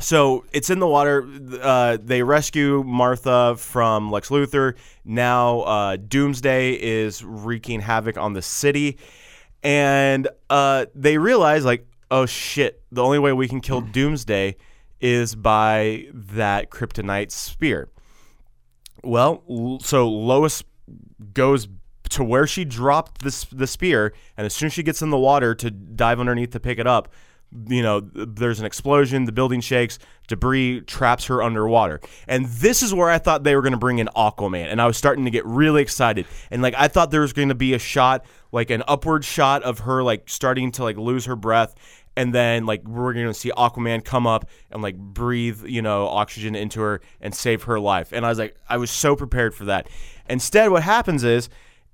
so it's in the water. Uh, they rescue Martha from Lex Luthor. Now uh, Doomsday is wreaking havoc on the city, and uh, they realize like, oh shit, the only way we can kill Doomsday is by that kryptonite spear. Well, so Lois goes to where she dropped this the spear, and as soon as she gets in the water to dive underneath to pick it up, you know, there's an explosion, the building shakes, debris traps her underwater. And this is where I thought they were going to bring in Aquaman, and I was starting to get really excited. And like I thought there was going to be a shot, like an upward shot of her like starting to like lose her breath. And then, like, we're going to see Aquaman come up and, like, breathe, you know, oxygen into her and save her life. And I was like, I was so prepared for that. Instead, what happens is,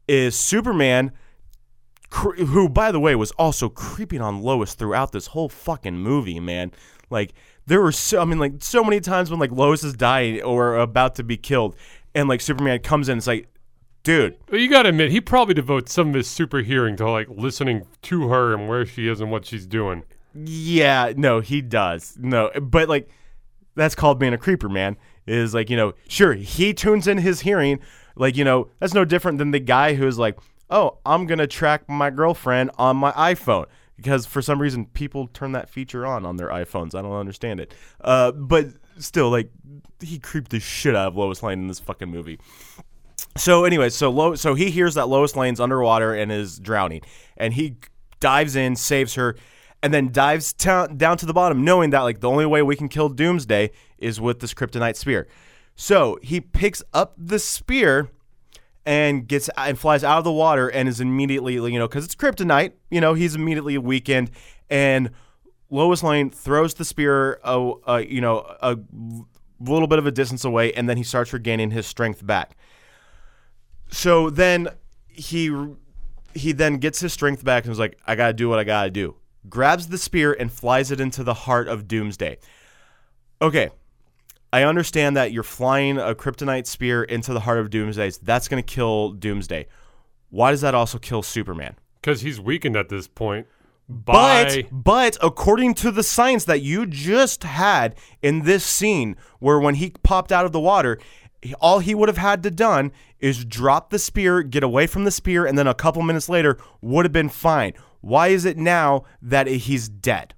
is Superman cr- who by the way was also creeping on Lois throughout this whole fucking movie, man. Like there were so I mean like so many times when like Lois is dying or about to be killed and like Superman comes in it's like dude, But you got to admit, he probably devotes some of his super hearing to like listening to her and where she is and what she's doing. yeah, no, he does. No, but like that's called being a creeper, man. Is like, you know, sure, he tunes in his hearing, like, you know, that's no different than the guy who's like, "Oh, I'm going to track my girlfriend on my iPhone." Because for some reason people turn that feature on on their iPhones. I don't understand it. Uh, but still like he creeped the shit out of Lois Lane in this fucking movie. So anyway, so Lo- so he hears that Lois Lane's underwater and is drowning, and he dives in, saves her, and then dives ta- down to the bottom, knowing that like the only way we can kill Doomsday is with this kryptonite spear. So he picks up the spear and gets and flies out of the water and is immediately you know because it's kryptonite, you know he's immediately weakened, and Lois Lane throws the spear, uh, uh, you know, a little bit of a distance away, and then he starts regaining his strength back. So then he he then gets his strength back and is like, I gotta do what I gotta do. Grabs the spear and flies it into the heart of Doomsday. Okay, I understand that you're flying a kryptonite spear into the heart of Doomsday. That's gonna kill Doomsday. Why does that also kill Superman? Because he's weakened at this point. By But but according to the science that you just had in this scene, where when he popped out of the water, all he would have had to done is drop the spear, get away from the spear, and then a couple minutes later would have been fine. Why is it now that he's dead?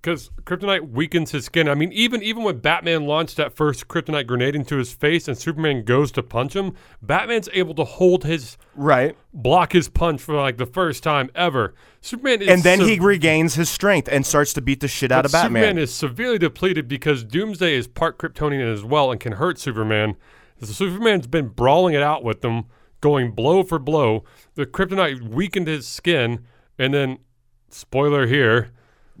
Because kryptonite weakens his skin. I mean, even even when Batman launched that first kryptonite grenade into his face and Superman goes to punch him, Batman's able to hold his Right. block his punch for like the first time ever. Superman is And then sev- he regains his strength and starts to beat the shit out of Batman. Superman is severely depleted because Doomsday is part Kryptonian as well and can hurt Superman. So Superman's been brawling it out with them, going blow for blow. The kryptonite weakened his skin, and then, spoiler here,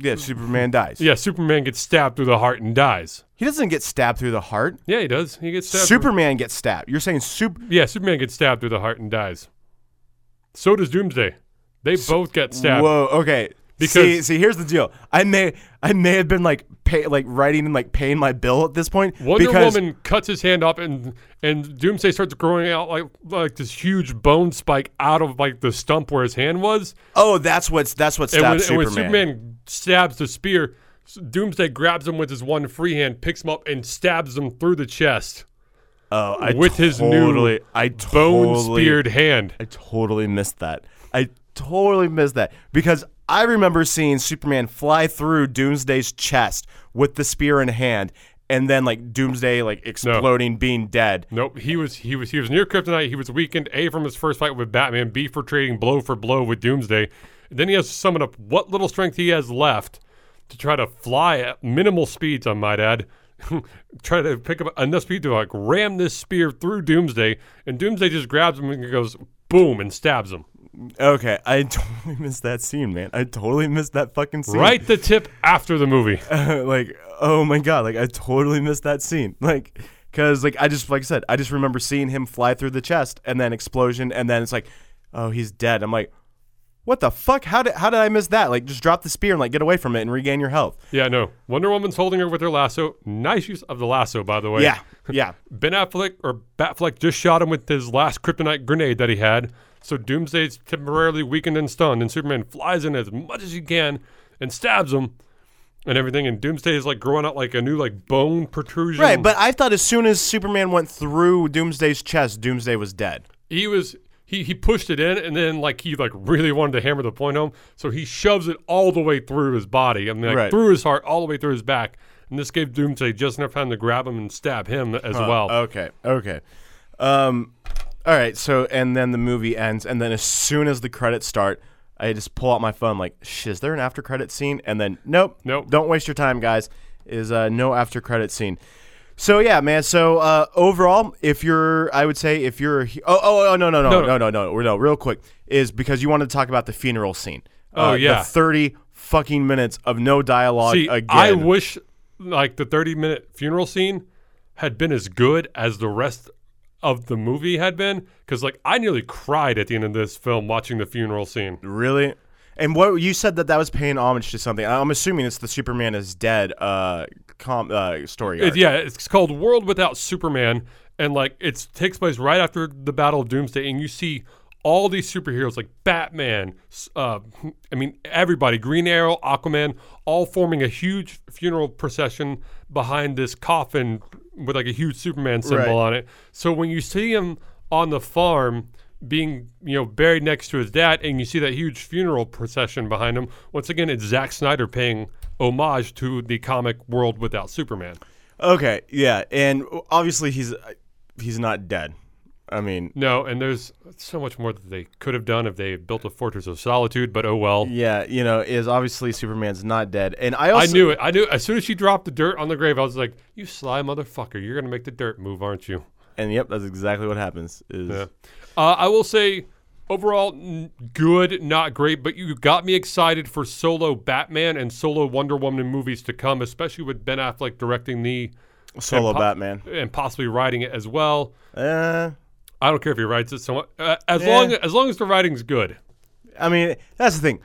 yeah, Superman dies. yeah, Superman gets stabbed through the heart and dies. He doesn't get stabbed through the heart. Yeah, he does. He gets stabbed. Superman gets stabbed. You're saying super. yeah, Superman gets stabbed through the heart and dies. So does Doomsday. They both get stabbed. Whoa. Okay. Because- see, see, here's the deal. I may, I may have been like, pay, like writing and like paying my bill at this point. Wonder because, Woman cuts his hand off, and and Doomsday starts growing out like like this huge bone spike out of like the stump where his hand was. Oh, that's what's that's what And when, stabs and when Superman. Stabs the spear, Doomsday grabs him with his one free hand, picks him up, and stabs him through the chest oh, I with his new totally, I bone totally, speared hand. I totally missed that. I totally missed that because I remember seeing Superman fly through Doomsday's chest with the spear in hand, and then like Doomsday like exploding, being dead. Nope, he was he was he was near kryptonite. He was weakened. A from his first fight with Batman. B for trading blow for blow with Doomsday. Then he has to summon up what little strength he has left to try to fly at minimal speeds. I might add. try to pick up enough speed to like ram this spear through Doomsday, and Doomsday just grabs him and goes boom and stabs him Okay, I totally missed that scene, man. I totally missed that fucking scene. right the tip after the movie. like, oh my god, like I totally missed that scene. Like, cause like I just like I said, I just remember seeing him fly through the chest and then explosion, and then it's like, oh, he's dead. I'm like, what the fuck? How did how did I miss that? Like, just drop the spear and like get away from it and regain your health. Yeah, no. Wonder Woman's holding her with her lasso. Nice use of the lasso, by the way. Yeah, yeah. Ben Affleck or Batfleck just shot him with his last kryptonite grenade that he had. So Doomsday's temporarily weakened and stunned, and Superman flies in as much as he can and stabs him and everything. And Doomsday is like growing out like a new like bone protrusion. Right, but I thought as soon as Superman went through Doomsday's chest, Doomsday was dead. he was he he pushed it in, and then like he like really wanted to hammer the point home, so he shoves it all the way through his body. I mean, like Right. through his heart, all the way through his back. And this gave Doomsday just enough time to grab him and stab him as well. Okay, okay. Um, all right. So and then the movie ends, and then as soon as the credits start, I just pull out my phone. like, Shh, is there an after credit scene? And then nope, Nope. Don't waste your time, guys. Is uh, no after credit scene. So yeah, man. So uh, overall, if you're, I would say, if you're, oh, oh, oh, no, no, no, No, no, no. no, no, no, real quick, is because you wanted to talk about the funeral scene. Oh, Uh, yeah. the thirty fucking minutes of no dialogue See, again. I wish like the 30 minute funeral scene had been as good as the rest of the movie had been because like I nearly cried at the end of this film watching the funeral scene. Really? And what you said that that was paying homage to something. I'm assuming it's the Superman is dead uh, com- uh story. It- yeah, it's called World Without Superman, and like it takes place right after the Battle of Doomsday, and you see all these superheroes like Batman, uh, I mean everybody, Green Arrow, Aquaman, all forming a huge funeral procession behind this coffin with like a huge Superman symbol Right. on it. So when you see him on the farm being you know buried next to his dad, and you see that huge funeral procession behind him, once again it's Zack Snyder paying homage to the comic World Without Superman. Okay. Yeah. And obviously he's he's not dead. I mean, No, and there's so much more that they could have done if they built a Fortress of Solitude, but oh well. yeah. You know, is obviously Superman's not dead. And I also I knew it. I knew as soon as she dropped the dirt on the grave, I was like, "You sly motherfucker! You're gonna make the dirt move, aren't you?" And yep, that's exactly what happens. Is Yeah. Uh, I will say, overall, n- good, not great, but you got me excited for solo Batman and solo Wonder Woman movies to come, especially with Ben Affleck directing the solo and po- Batman. and possibly writing it as well. Uh, I don't care if he writes it so uh, as Yeah. long as long as the writing's good. I mean, that's the thing.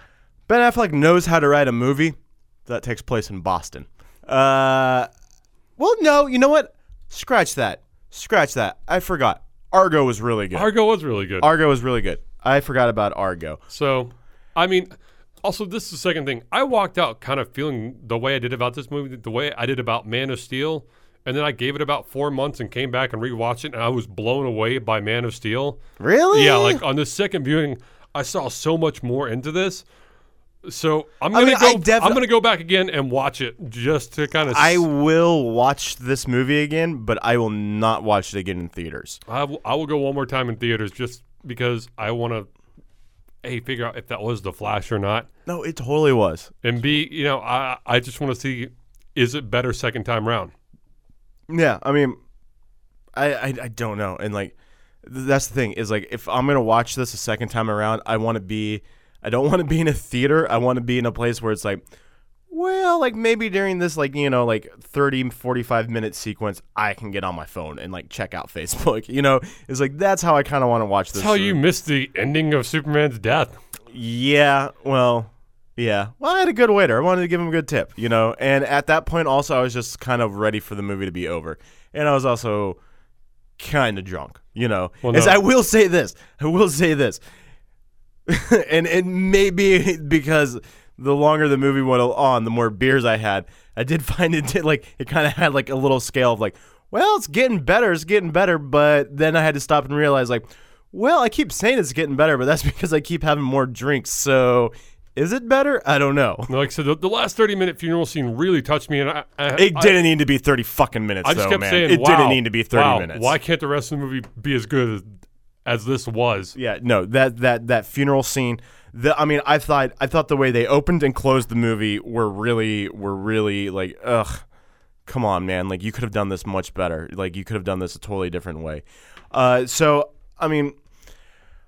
Ben Affleck knows how to write a movie that takes place in Boston. Uh, well, no, you know what? Scratch that. Scratch that. I forgot. Argo was really good. Argo was really good. Argo was really good. I forgot about Argo. So, I mean, also this is the second thing. I walked out kind of feeling the way I did about this movie, the way I did about Man of Steel, and then I gave it about four months and came back and rewatched it, and I was blown away by Man of Steel. Really? Yeah, like on the second viewing, I saw so much more into this. So I'm gonna mean, I go. def- I'm gonna go back again and watch it just to kind of. I will watch this movie again, but I will not watch it again in theaters. I will, I will go one more time in theaters just because I want to. A figure out if that was the Flash or not, No, it totally was. and B, you know, I I just want to see is it better second time round. Yeah, I mean, I, I I don't know, and like th- that's the thing is like if I'm gonna watch this a second time around, I want to be, I don't want to be in a theater. I want to be in a place where it's like, well, like maybe during this like you know like 30 45 minute sequence, I can get on my phone and like check out Facebook. You know, it's like that's how I kind of want to watch this. That's how you missed the ending of Superman's death. Yeah, well, yeah. Well, I had a good waiter. I wanted to give him a good tip, you know. And at that point, also, I was just kind of ready for the movie to be over, and I was also kind of drunk, you know. Well, As. I will say this, I will say this, and it may be because the longer the movie went on, the more beers I had. I did find it did like it kind of had like a little scale of like, well, it's getting better, it's getting better, but then I had to stop and realize like, well, I keep saying it's getting better, but that's because I keep having more drinks. So, is it better? I don't know. Like I said, the, the last 30 minute funeral scene really touched me, and I, I It I- didn't need to be thirty fucking minutes. I just though, kept man. saying, it wow, didn't need to be thirty wow, minutes. Why can't the rest of the movie be as good as, this was? Yeah, no, that that that funeral scene. The, I mean, I thought I thought the way they opened and closed the movie were really were really like, ugh, come on, man. Like you could have done this much better. Like you could have done this a totally different way. Uh, so I mean,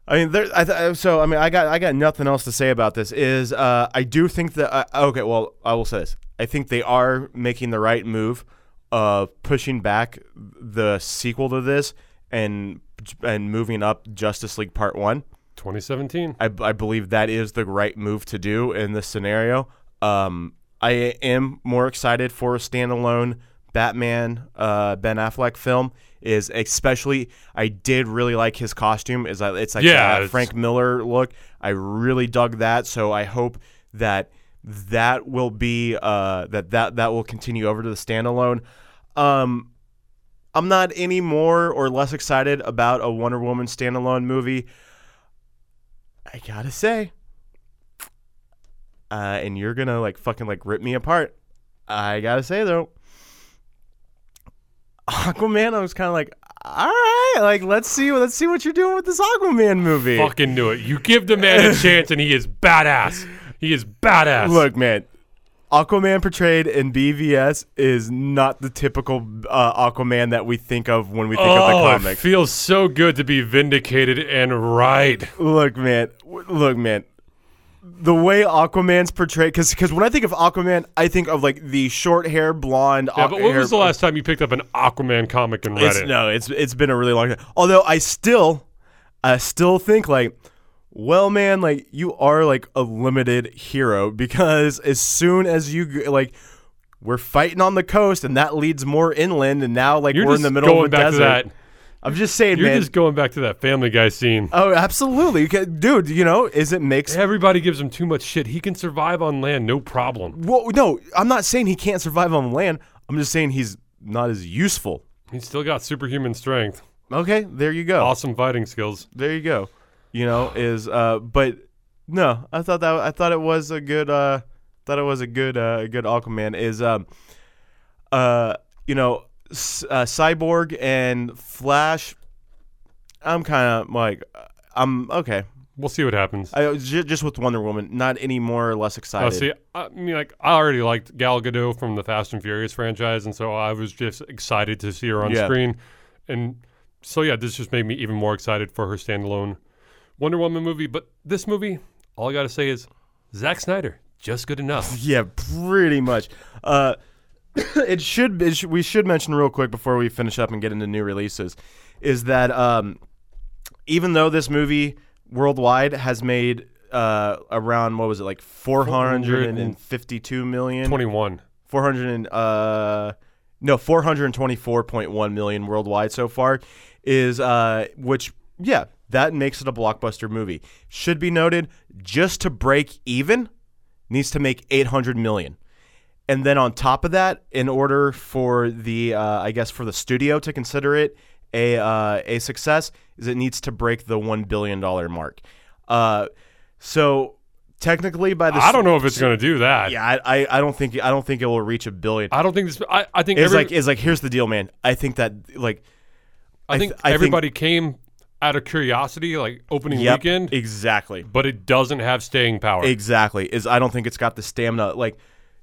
I mean, there. I th- so I mean, I got I got nothing else to say about this. Is uh, I do think that uh, okay. Well, I will say this. I think they are making the right move of pushing back the sequel to this and and moving up Justice League Part One. 2017. I, I believe that is the right move to do in this scenario. Um, I am more excited for a standalone Batman uh, Ben Affleck film. Is especially I did really like his costume. Is it's like Yeah, it's- Frank Miller look. I really dug that. So I hope that that will be uh, that that that will continue over to the standalone. Um, I'm not any more or less excited about a Wonder Woman standalone movie. I gotta say, uh, and you're gonna like fucking like rip me apart. I gotta say though, Aquaman. I was kind of like, all right, like let's see, let's see what you're doing with this Aquaman movie. Fucking knew it. You give the man a chance, and he is badass. He is badass. Look, man. Aquaman portrayed in BVS is not the typical uh, Aquaman that we think of when we think of the oh, it comic. feels so good to be vindicated and right. Look, man. Look, man. The way Aquaman's portrayed, because because when I think of Aquaman, I think of like the short hair, blonde. Yeah, but when hair- was the last time you picked up an Aquaman comic and read It's, it? no, it's it's been a really long time. Although I still, I still think like, well, man, like you are like a limited hero because as soon as you like, we're fighting on the coast and that leads more inland, and now like You're we're in the middle of a back desert. to that. I'm just saying, You're man. just going back to that Family Guy scene. oh, absolutely, dude. You know, is it makes Everybody gives him too much shit. He can survive on land, no problem. Well, no, I'm not saying he can't survive on land. I'm just saying he's not as useful. He's still got superhuman strength, Okay, there you go. awesome fighting skills. There you go. You know, is uh but no, I thought that I thought it was a good uh thought it was a good uh a good Aquaman is um uh you know S- uh, Cyborg and Flash I'm kind of like I'm okay. We'll see what happens. I j- just with Wonder Woman, not any more or less Oh, excited. see, I mean, like I already liked Gal Gadot from the Fast and Furious franchise, and so I was just excited to see her on Yeah. screen. And so, yeah, this just made me even more excited for her standalone Wonder Woman movie. But this movie, all I got to say is Zack Snyder, just good enough. Yeah, pretty much. Uh, it should, it should we should mention real quick before we finish up and get into new releases, is that um, even though this movie worldwide has made uh, around what was it like four hundred and fifty-two million, 21. 400 and, uh no 424.1 million worldwide so far is uh which yeah that makes it a blockbuster movie should be noted just to break even needs to make 800 million and then on top of that in order for the uh, i guess for the studio to consider it a uh, a success is it needs to break the 1 billion dollar mark uh so technically by the I don't know if it's going to do that. Yeah, I, I I don't think I don't think it will reach a billion. I don't think this. I, I think It's every, like it's like here's the deal, man. I think that like I I think th- I think- everybody came out of curiosity, like opening yep, weekend, exactly. but it doesn't have staying power. Exactly. Is I don't think it's got the stamina like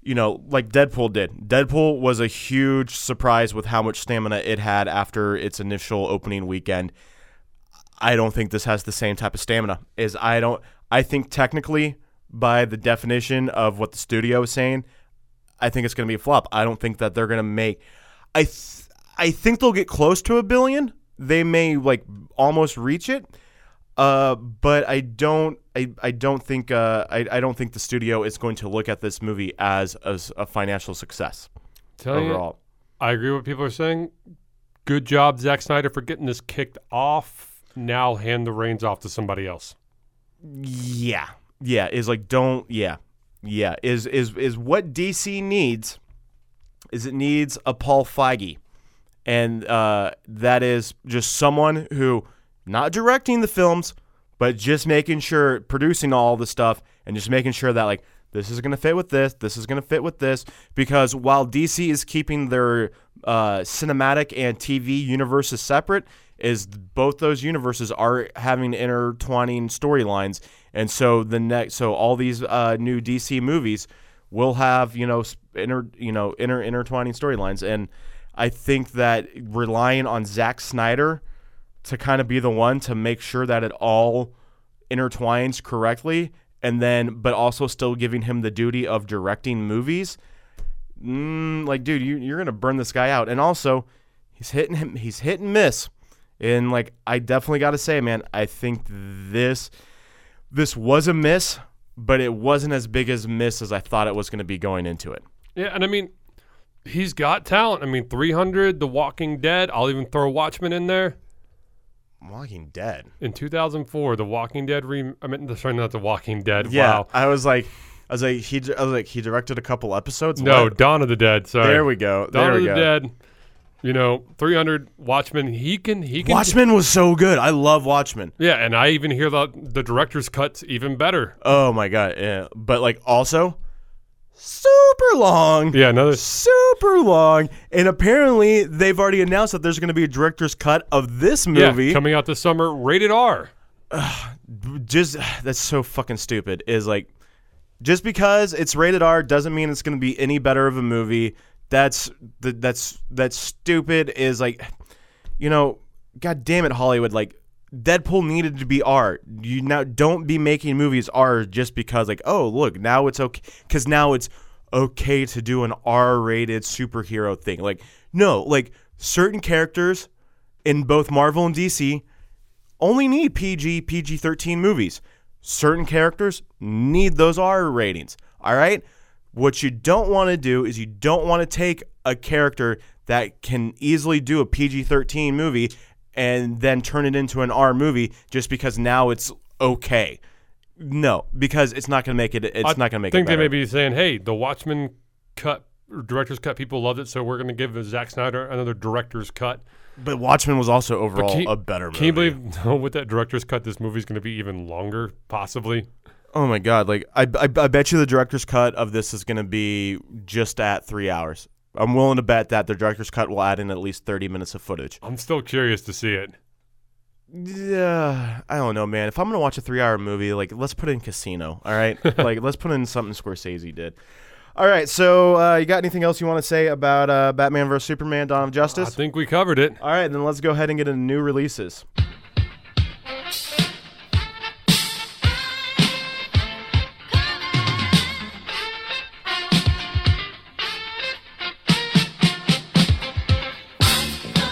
you know, like Deadpool did. Deadpool was a huge surprise with how much stamina it had after its initial opening weekend. I don't think this has the same type of stamina. Is I don't I think technically by the definition of what the studio is saying, I think it's going to be a flop. I don't think that they're going to make I th- I think they'll get close to a billion. They may like almost reach it. Uh, but I don't. I, I don't think. Uh, I, I don't think the studio is going to look at this movie as, as a financial success Tell you, overall. I agree with what people are saying. Good job, Zack Snyder, for getting this kicked off. Now hand the reins off to somebody else. Yeah, yeah. Is like don't. Yeah, yeah. Is is is what DC needs? Is it needs a Paul Feige, and uh, that is just someone who not directing the films, but just making sure producing all the stuff and just making sure that like this is going to fit with this, this is going to fit with this. Because while DC is keeping their uh, cinematic and TV universes separate, is both those universes are having intertwining storylines, and so the next, so all these uh, new DC movies will have you know inter you know inter intertwining storylines, and I think that relying on Zack Snyder to kind of be the one to make sure that it all intertwines correctly and then but also still giving him the duty of directing movies mm, like dude you, you're gonna burn this guy out. And also he's hitting him he's hit and miss. And like i definitely gotta say man i think this this was a miss but it wasn't as big as miss as i thought it was to be going into it. Yeah, and I mean, he's got talent. I mean, 300, The Walking Dead. I'll even throw Watchmen in there. walking dead In 2004, The Walking Dead. Re- I mean, sorry, not The Walking Dead. yeah Wow. i was like i was like he i was like he directed a couple episodes No, What? Dawn of the Dead. Sorry. there we go Dawn there of we the go Dead. You know, 300 Watchmen. He can. He can. Watchmen was so good. I love Watchmen. Yeah, and I even hear the the director's cuts even better. Oh my god, yeah. But like also super long. Yeah, another. Super long. And apparently they've already announced that there's going to be a director's cut of this movie. Yeah, coming out this summer, rated R. just that's so fucking stupid. Is like just because it's rated R doesn't mean it's going to be any better of a movie. That's th- that's that's stupid. Is like, you know, god damn it, Hollywood. Like, Deadpool needed to be R. You now don't be making movies R just because like, oh look, now it's okay because now it's okay to do an R-rated superhero thing. Like, no, like certain characters in both Marvel and DC only need PG, PG 13 movies. Certain characters need those R ratings. All right? What you don't want to do is you don't want to take a character that can easily do a PG 13 movie and then turn it into an R movie just because now it's okay. No, because it's not going to make it. It's I not going to make I think they may be saying, "Hey, the Watchmen cut, director's cut, people loved it, so we're going to give Zack Snyder another director's cut." But Watchmen was also overall Can a better movie. Can you believe no, with that director's cut, this movie's going to be even longer, possibly? Oh my god! Like I, I, I bet you the director's cut of this is going to be just at three hours. I'm willing to bet that the director's cut will add in at least 30 minutes of footage. I'm still curious to see it. Yeah, I don't know, man. If I'm gonna watch a three-hour movie, like let's put in Casino. All right, like let's put in something Scorsese did. All right, so uh, you got anything else you want to say about uh, Batman vs Superman: Dawn of Justice? I think we covered it. All right, then let's go ahead and get into new releases.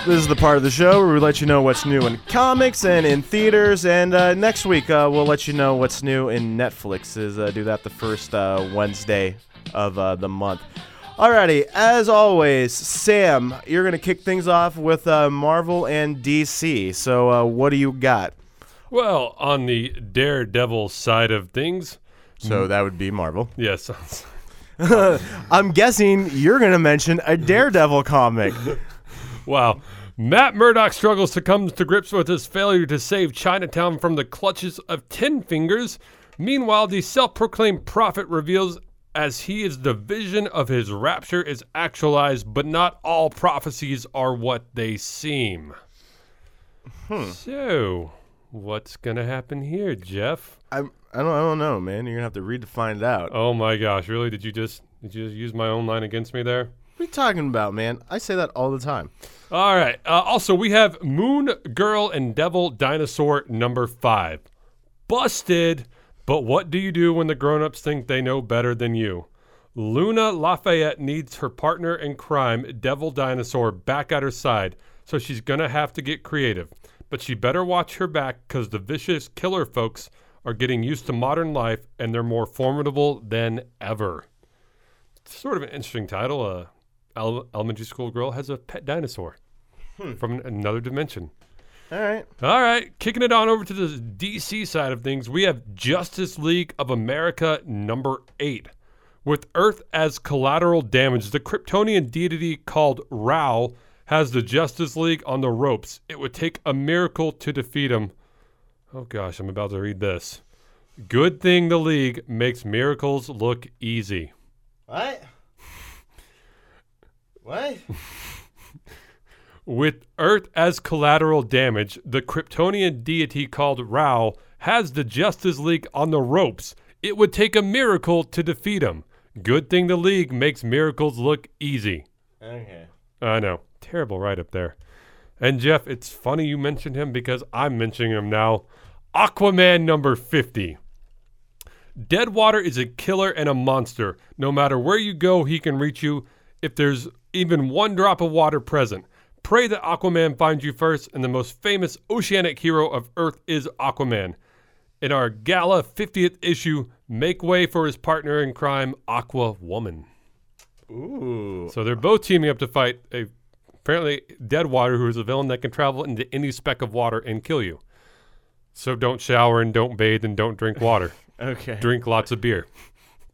This is the part of the show where we let you know what's new in comics and in theaters. And uh, next week, uh, we'll let you know what's new in Netflix. Is uh, do that the first uh, Wednesday of uh, the month. Alrighty, as always, Sam, you're gonna kick things off with uh, Marvel and DC. So, uh, what do you got? Well, on the Daredevil side of things, So that would be Marvel. yes, I'm guessing you're gonna mention a Daredevil comic. Wow. Matt Murdock struggles to come to grips with his failure to save Chinatown from the clutches of Ten Fingers, Meanwhile, the self proclaimed prophet reveals as he is the vision of his rapture is actualized, but not all prophecies are what they seem. Hmm. So, what's going to happen here, Jeff? I'm, I don't I don't know, man. You're gonna have to read to find out. Oh my gosh, really? Did you just did you just use my own line against me there? What are you talking about, man? I say that all the time. All right. Uh, also, we have Moon Girl and Devil Dinosaur number five. Busted. But what do you do when the grown-ups think they know better than you? Luna Lafayette needs her partner in crime, Devil Dinosaur, back at her side, so she's gonna have to get creative. But she better watch her back because the vicious killer folks are getting used to modern life and they're more formidable than ever. Sort of an interesting title. Uh, elementary school girl has a pet dinosaur hmm. from another dimension. All right. All right, kicking it on over to the DC side of things, we have Justice League of America number eight. With Earth as collateral damage, the Kryptonian deity called Rao has the Justice League on the ropes. It would take a miracle to defeat him. Oh gosh, I'm about to read this. Good thing the League makes miracles look easy. What? What? With Earth as collateral damage, the Kryptonian deity called Rao has the Justice League on the ropes. It would take a miracle to defeat him. Good thing the League makes miracles look easy. Okay. I know. Terrible right up there. And Jeff, it's funny you mentioned him because I'm mentioning him now. Aquaman number 50. Deadwater is a killer and a monster. No matter where you go, he can reach you if there's even one drop of water present. Pray that Aquaman finds you first, and the most famous oceanic hero of Earth is Aquaman. In our gala 50th issue, make way for his partner in crime, Aqua Woman. Ooh. So they're both teaming up to fight a apparently Deadwater, who is a villain that can travel into any speck of water and kill you. So don't shower and don't bathe and don't drink water. Okay. drink lots of beer.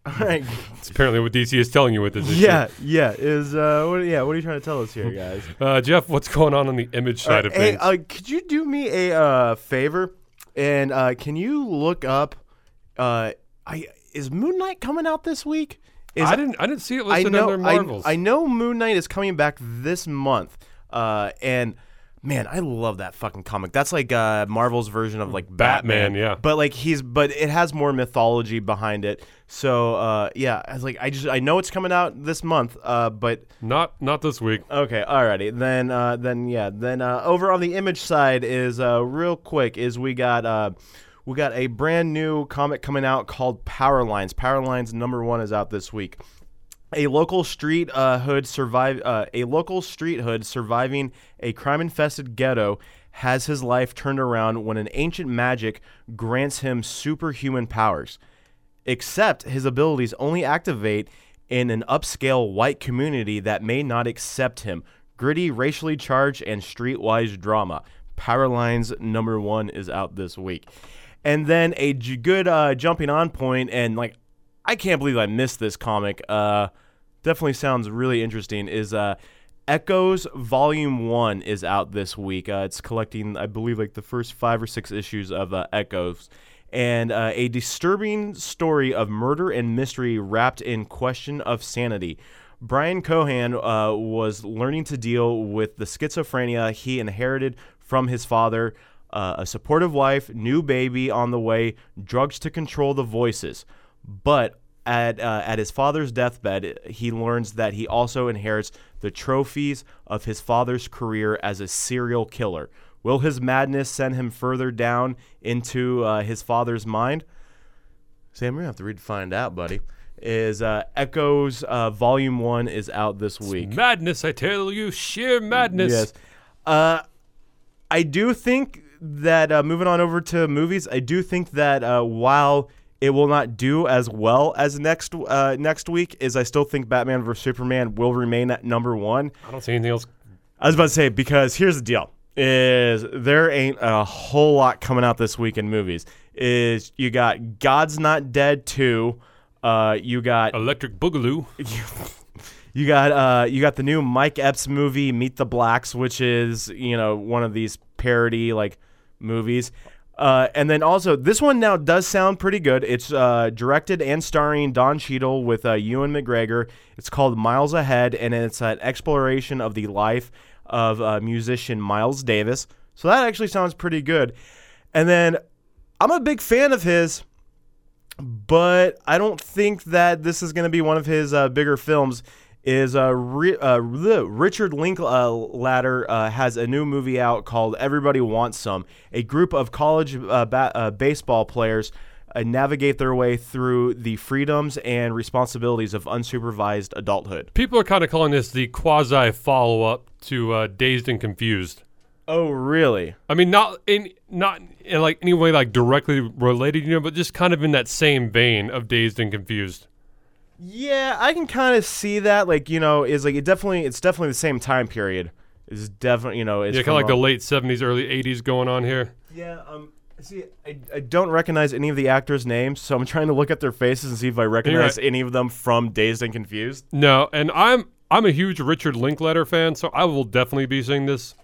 All right. It's apparently what DC is telling you with this issue. yeah. Yeah. Is uh. What? Yeah. What are you trying to tell us here, guys? Uh, Jeff, what's going on on the image side of hey, things? uh, could you do me a uh, favor? And uh, can you look up? Uh, I is Moon Knight coming out this week? Is I didn't. I didn't see it I listed know. under I, Marvels. I know Moon Knight is coming back this month. Uh, and man, I love that fucking comic. That's like uh, Marvel's version of like Batman, Batman. yeah. But like he's, but it has more mythology behind it. So uh, yeah, I was like, I just I know it's coming out this month. Uh, but not not this week. Okay, alrighty. Then uh then yeah, then uh over on the image side is uh real quick is we got uh we got a brand new comic coming out called Power Lines. Power Lines number 1 is out this week. A local street uh, hood survive uh, a local street hood surviving a crime-infested ghetto has his life turned around when an ancient magic grants him superhuman powers except his abilities only activate in an upscale white community that may not accept him. Gritty, racially charged, and streetwise drama. Power Lines number one is out this week. And then a good uh, jumping on point, and like, I can't believe I missed this comic. Uh, definitely sounds really interesting. Is uh, Echoes Volume One is out this week. Uh, it's collecting, I believe, like the first five or six issues of uh, Echoes, and uh, a disturbing story of murder and mystery wrapped in question of sanity. Brian Cohan uh, was learning to deal with the schizophrenia he inherited from his father. Uh, a supportive wife, new baby on the way, drugs to control the voices. But at uh, at his father's deathbed, he learns that he also inherits the trophies of his father's career as a serial killer. Will his madness send him further down into uh, his father's mind? Sam, we're gonna have to read to find out, buddy. Is uh, Echoes uh, Volume One is out this week? Madness, I tell you, sheer madness. Yes. Uh, I do think that uh, moving on over to movies, I do think that uh, while it will not do as well as next uh, next week, is I still think Batman vs Superman will remain at number one. I don't see anything else. I was about to say because here's the deal: is there ain't a whole lot coming out this week in movies. Is you got God's Not Dead two, uh, you got Electric Boogaloo. you got uh, you got the new Mike Epps movie Meet the Blacks, which is you know one of these parody like movies. Uh, and then also, this one now does sound pretty good. It's uh, directed and starring Don Cheadle with uh, Ewan McGregor. It's called Miles Ahead, and it's an exploration of the life of uh, musician Miles Davis. So that actually sounds pretty good. And then I'm a big fan of his, but I don't think that this is going to be one of his uh, bigger films. Is uh, Ri- uh, Richard Linklater uh, has a new movie out called Everybody Wants Some. A group of college uh, ba- uh, baseball players uh, navigate their way through the freedoms and responsibilities of unsupervised adulthood. People are kind of calling this the quasi follow up to uh, Dazed and Confused. Oh, really? I mean, not in not in like any way like directly related, you know, but just kind of in that same vein of Dazed and Confused. Yeah, I can kind of see that. Like, you know, is like it definitely it's definitely the same time period. It's definitely you know it's Yeah, kind of like the late '70s, early '80s going on here. Yeah, um, see, I, I don't recognize any of the actors' names, so I'm trying to look at their faces and see if I recognize right. any of them from Dazed and Confused. No, and I'm I'm a huge Richard Linklater fan, so I will definitely be seeing this.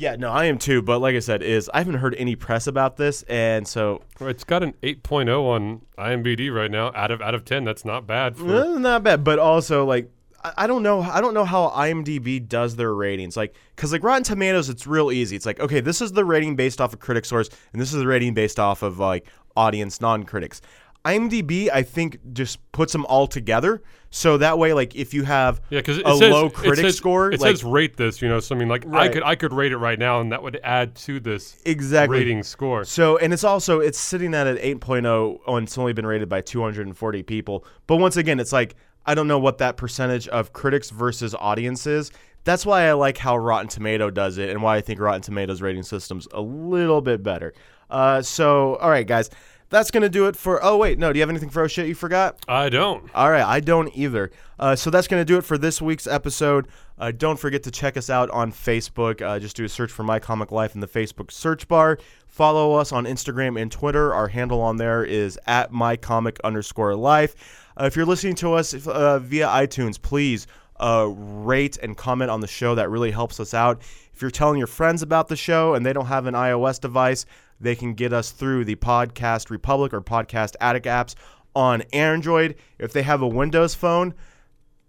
Yeah, no, I am too. But like I said, is I haven't heard any press about this, and so It's got an 8.0 on IMDb right now. Out of out of 10, that's not bad. For, not bad. But also, like, I, I don't know, I don't know how IMDb does their ratings. Like, because like Rotten Tomatoes, it's real easy. It's like, okay, this is the rating based off of critic source, and this is the rating based off of like audience non-critics. IMDb, I think, just puts them all together. So that way, like, if you have Yeah, because it a says, low it critic says- score, It like, says rate this, you know. So I mean, like I could I could rate it right now, and that would add to this exactly rating score. So, and it's also it's sitting at an 8.0 and it's only been rated by 240 people. But once again, it's like I don't know what that percentage of critics versus audience is. That's why I like how Rotten Tomato does it and why I think Rotten Tomatoes rating system's a little bit better. Uh, so, all right, guys, that's gonna do it for. Oh wait, no, do you have anything for oh shit you forgot? I don't. All right, I don't either. Uh, so that's going to do it for this week's episode. Uh, don't forget to check us out on Facebook. Uh, just do a search for My Comic Life in the Facebook search bar. Follow us on Instagram and Twitter. Our handle on there is at My Comic underscore Life. Uh, if you're listening to us uh, via iTunes, please uh, rate and comment on the show. That really helps us out. If you're telling your friends about the show and they don't have an iOS device, they can get us through the Podcast Republic or Podcast Addict apps on Android. If they have a Windows phone,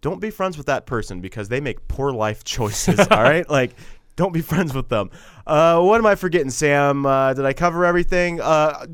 don't be friends with that person because they make poor life choices. all right, like don't be friends with them. Uh, what am I forgetting, Sam? Uh, did I cover everything? Uh,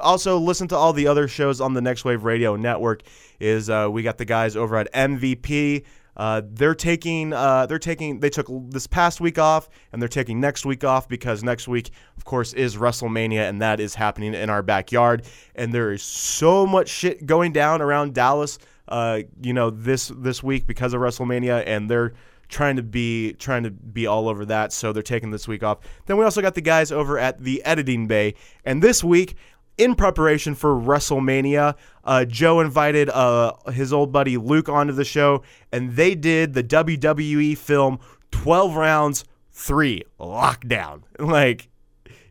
also, listen to all the other shows on the Next Wave Radio Network. Is uh, we got the guys over at MVP. Uh, they're taking uh, they're taking they took this past week off and they're taking next week off because next week of course is WrestleMania and that is happening in our backyard. And there is so much shit going down around Dallas uh, you know this this week because of WrestleMania and they're trying to be trying to be all over that. So they're taking this week off. Then we also got the guys over at the editing bay. And this week in preparation for WrestleMania, uh, Joe invited uh, his old buddy Luke onto the show, and they did the WWE film 12 Rounds 3 Lockdown. Like,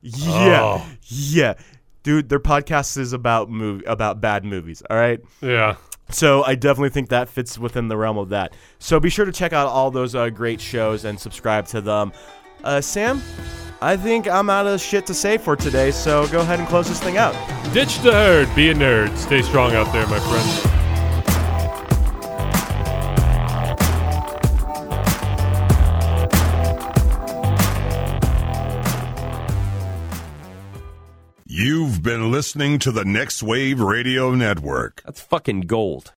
yeah, Oh. yeah. Dude, their podcast is about movie about bad movies, all right? Yeah. So I definitely think that fits within the realm of that. So be sure to check out all those uh, great shows and subscribe to them. Uh, Sam, I think I'm out of shit to say for today, so go ahead and close this thing out. Ditch the herd. Be a nerd. Stay strong out there, my friends. You've been listening to the Next Wave Radio Network. That's fucking gold.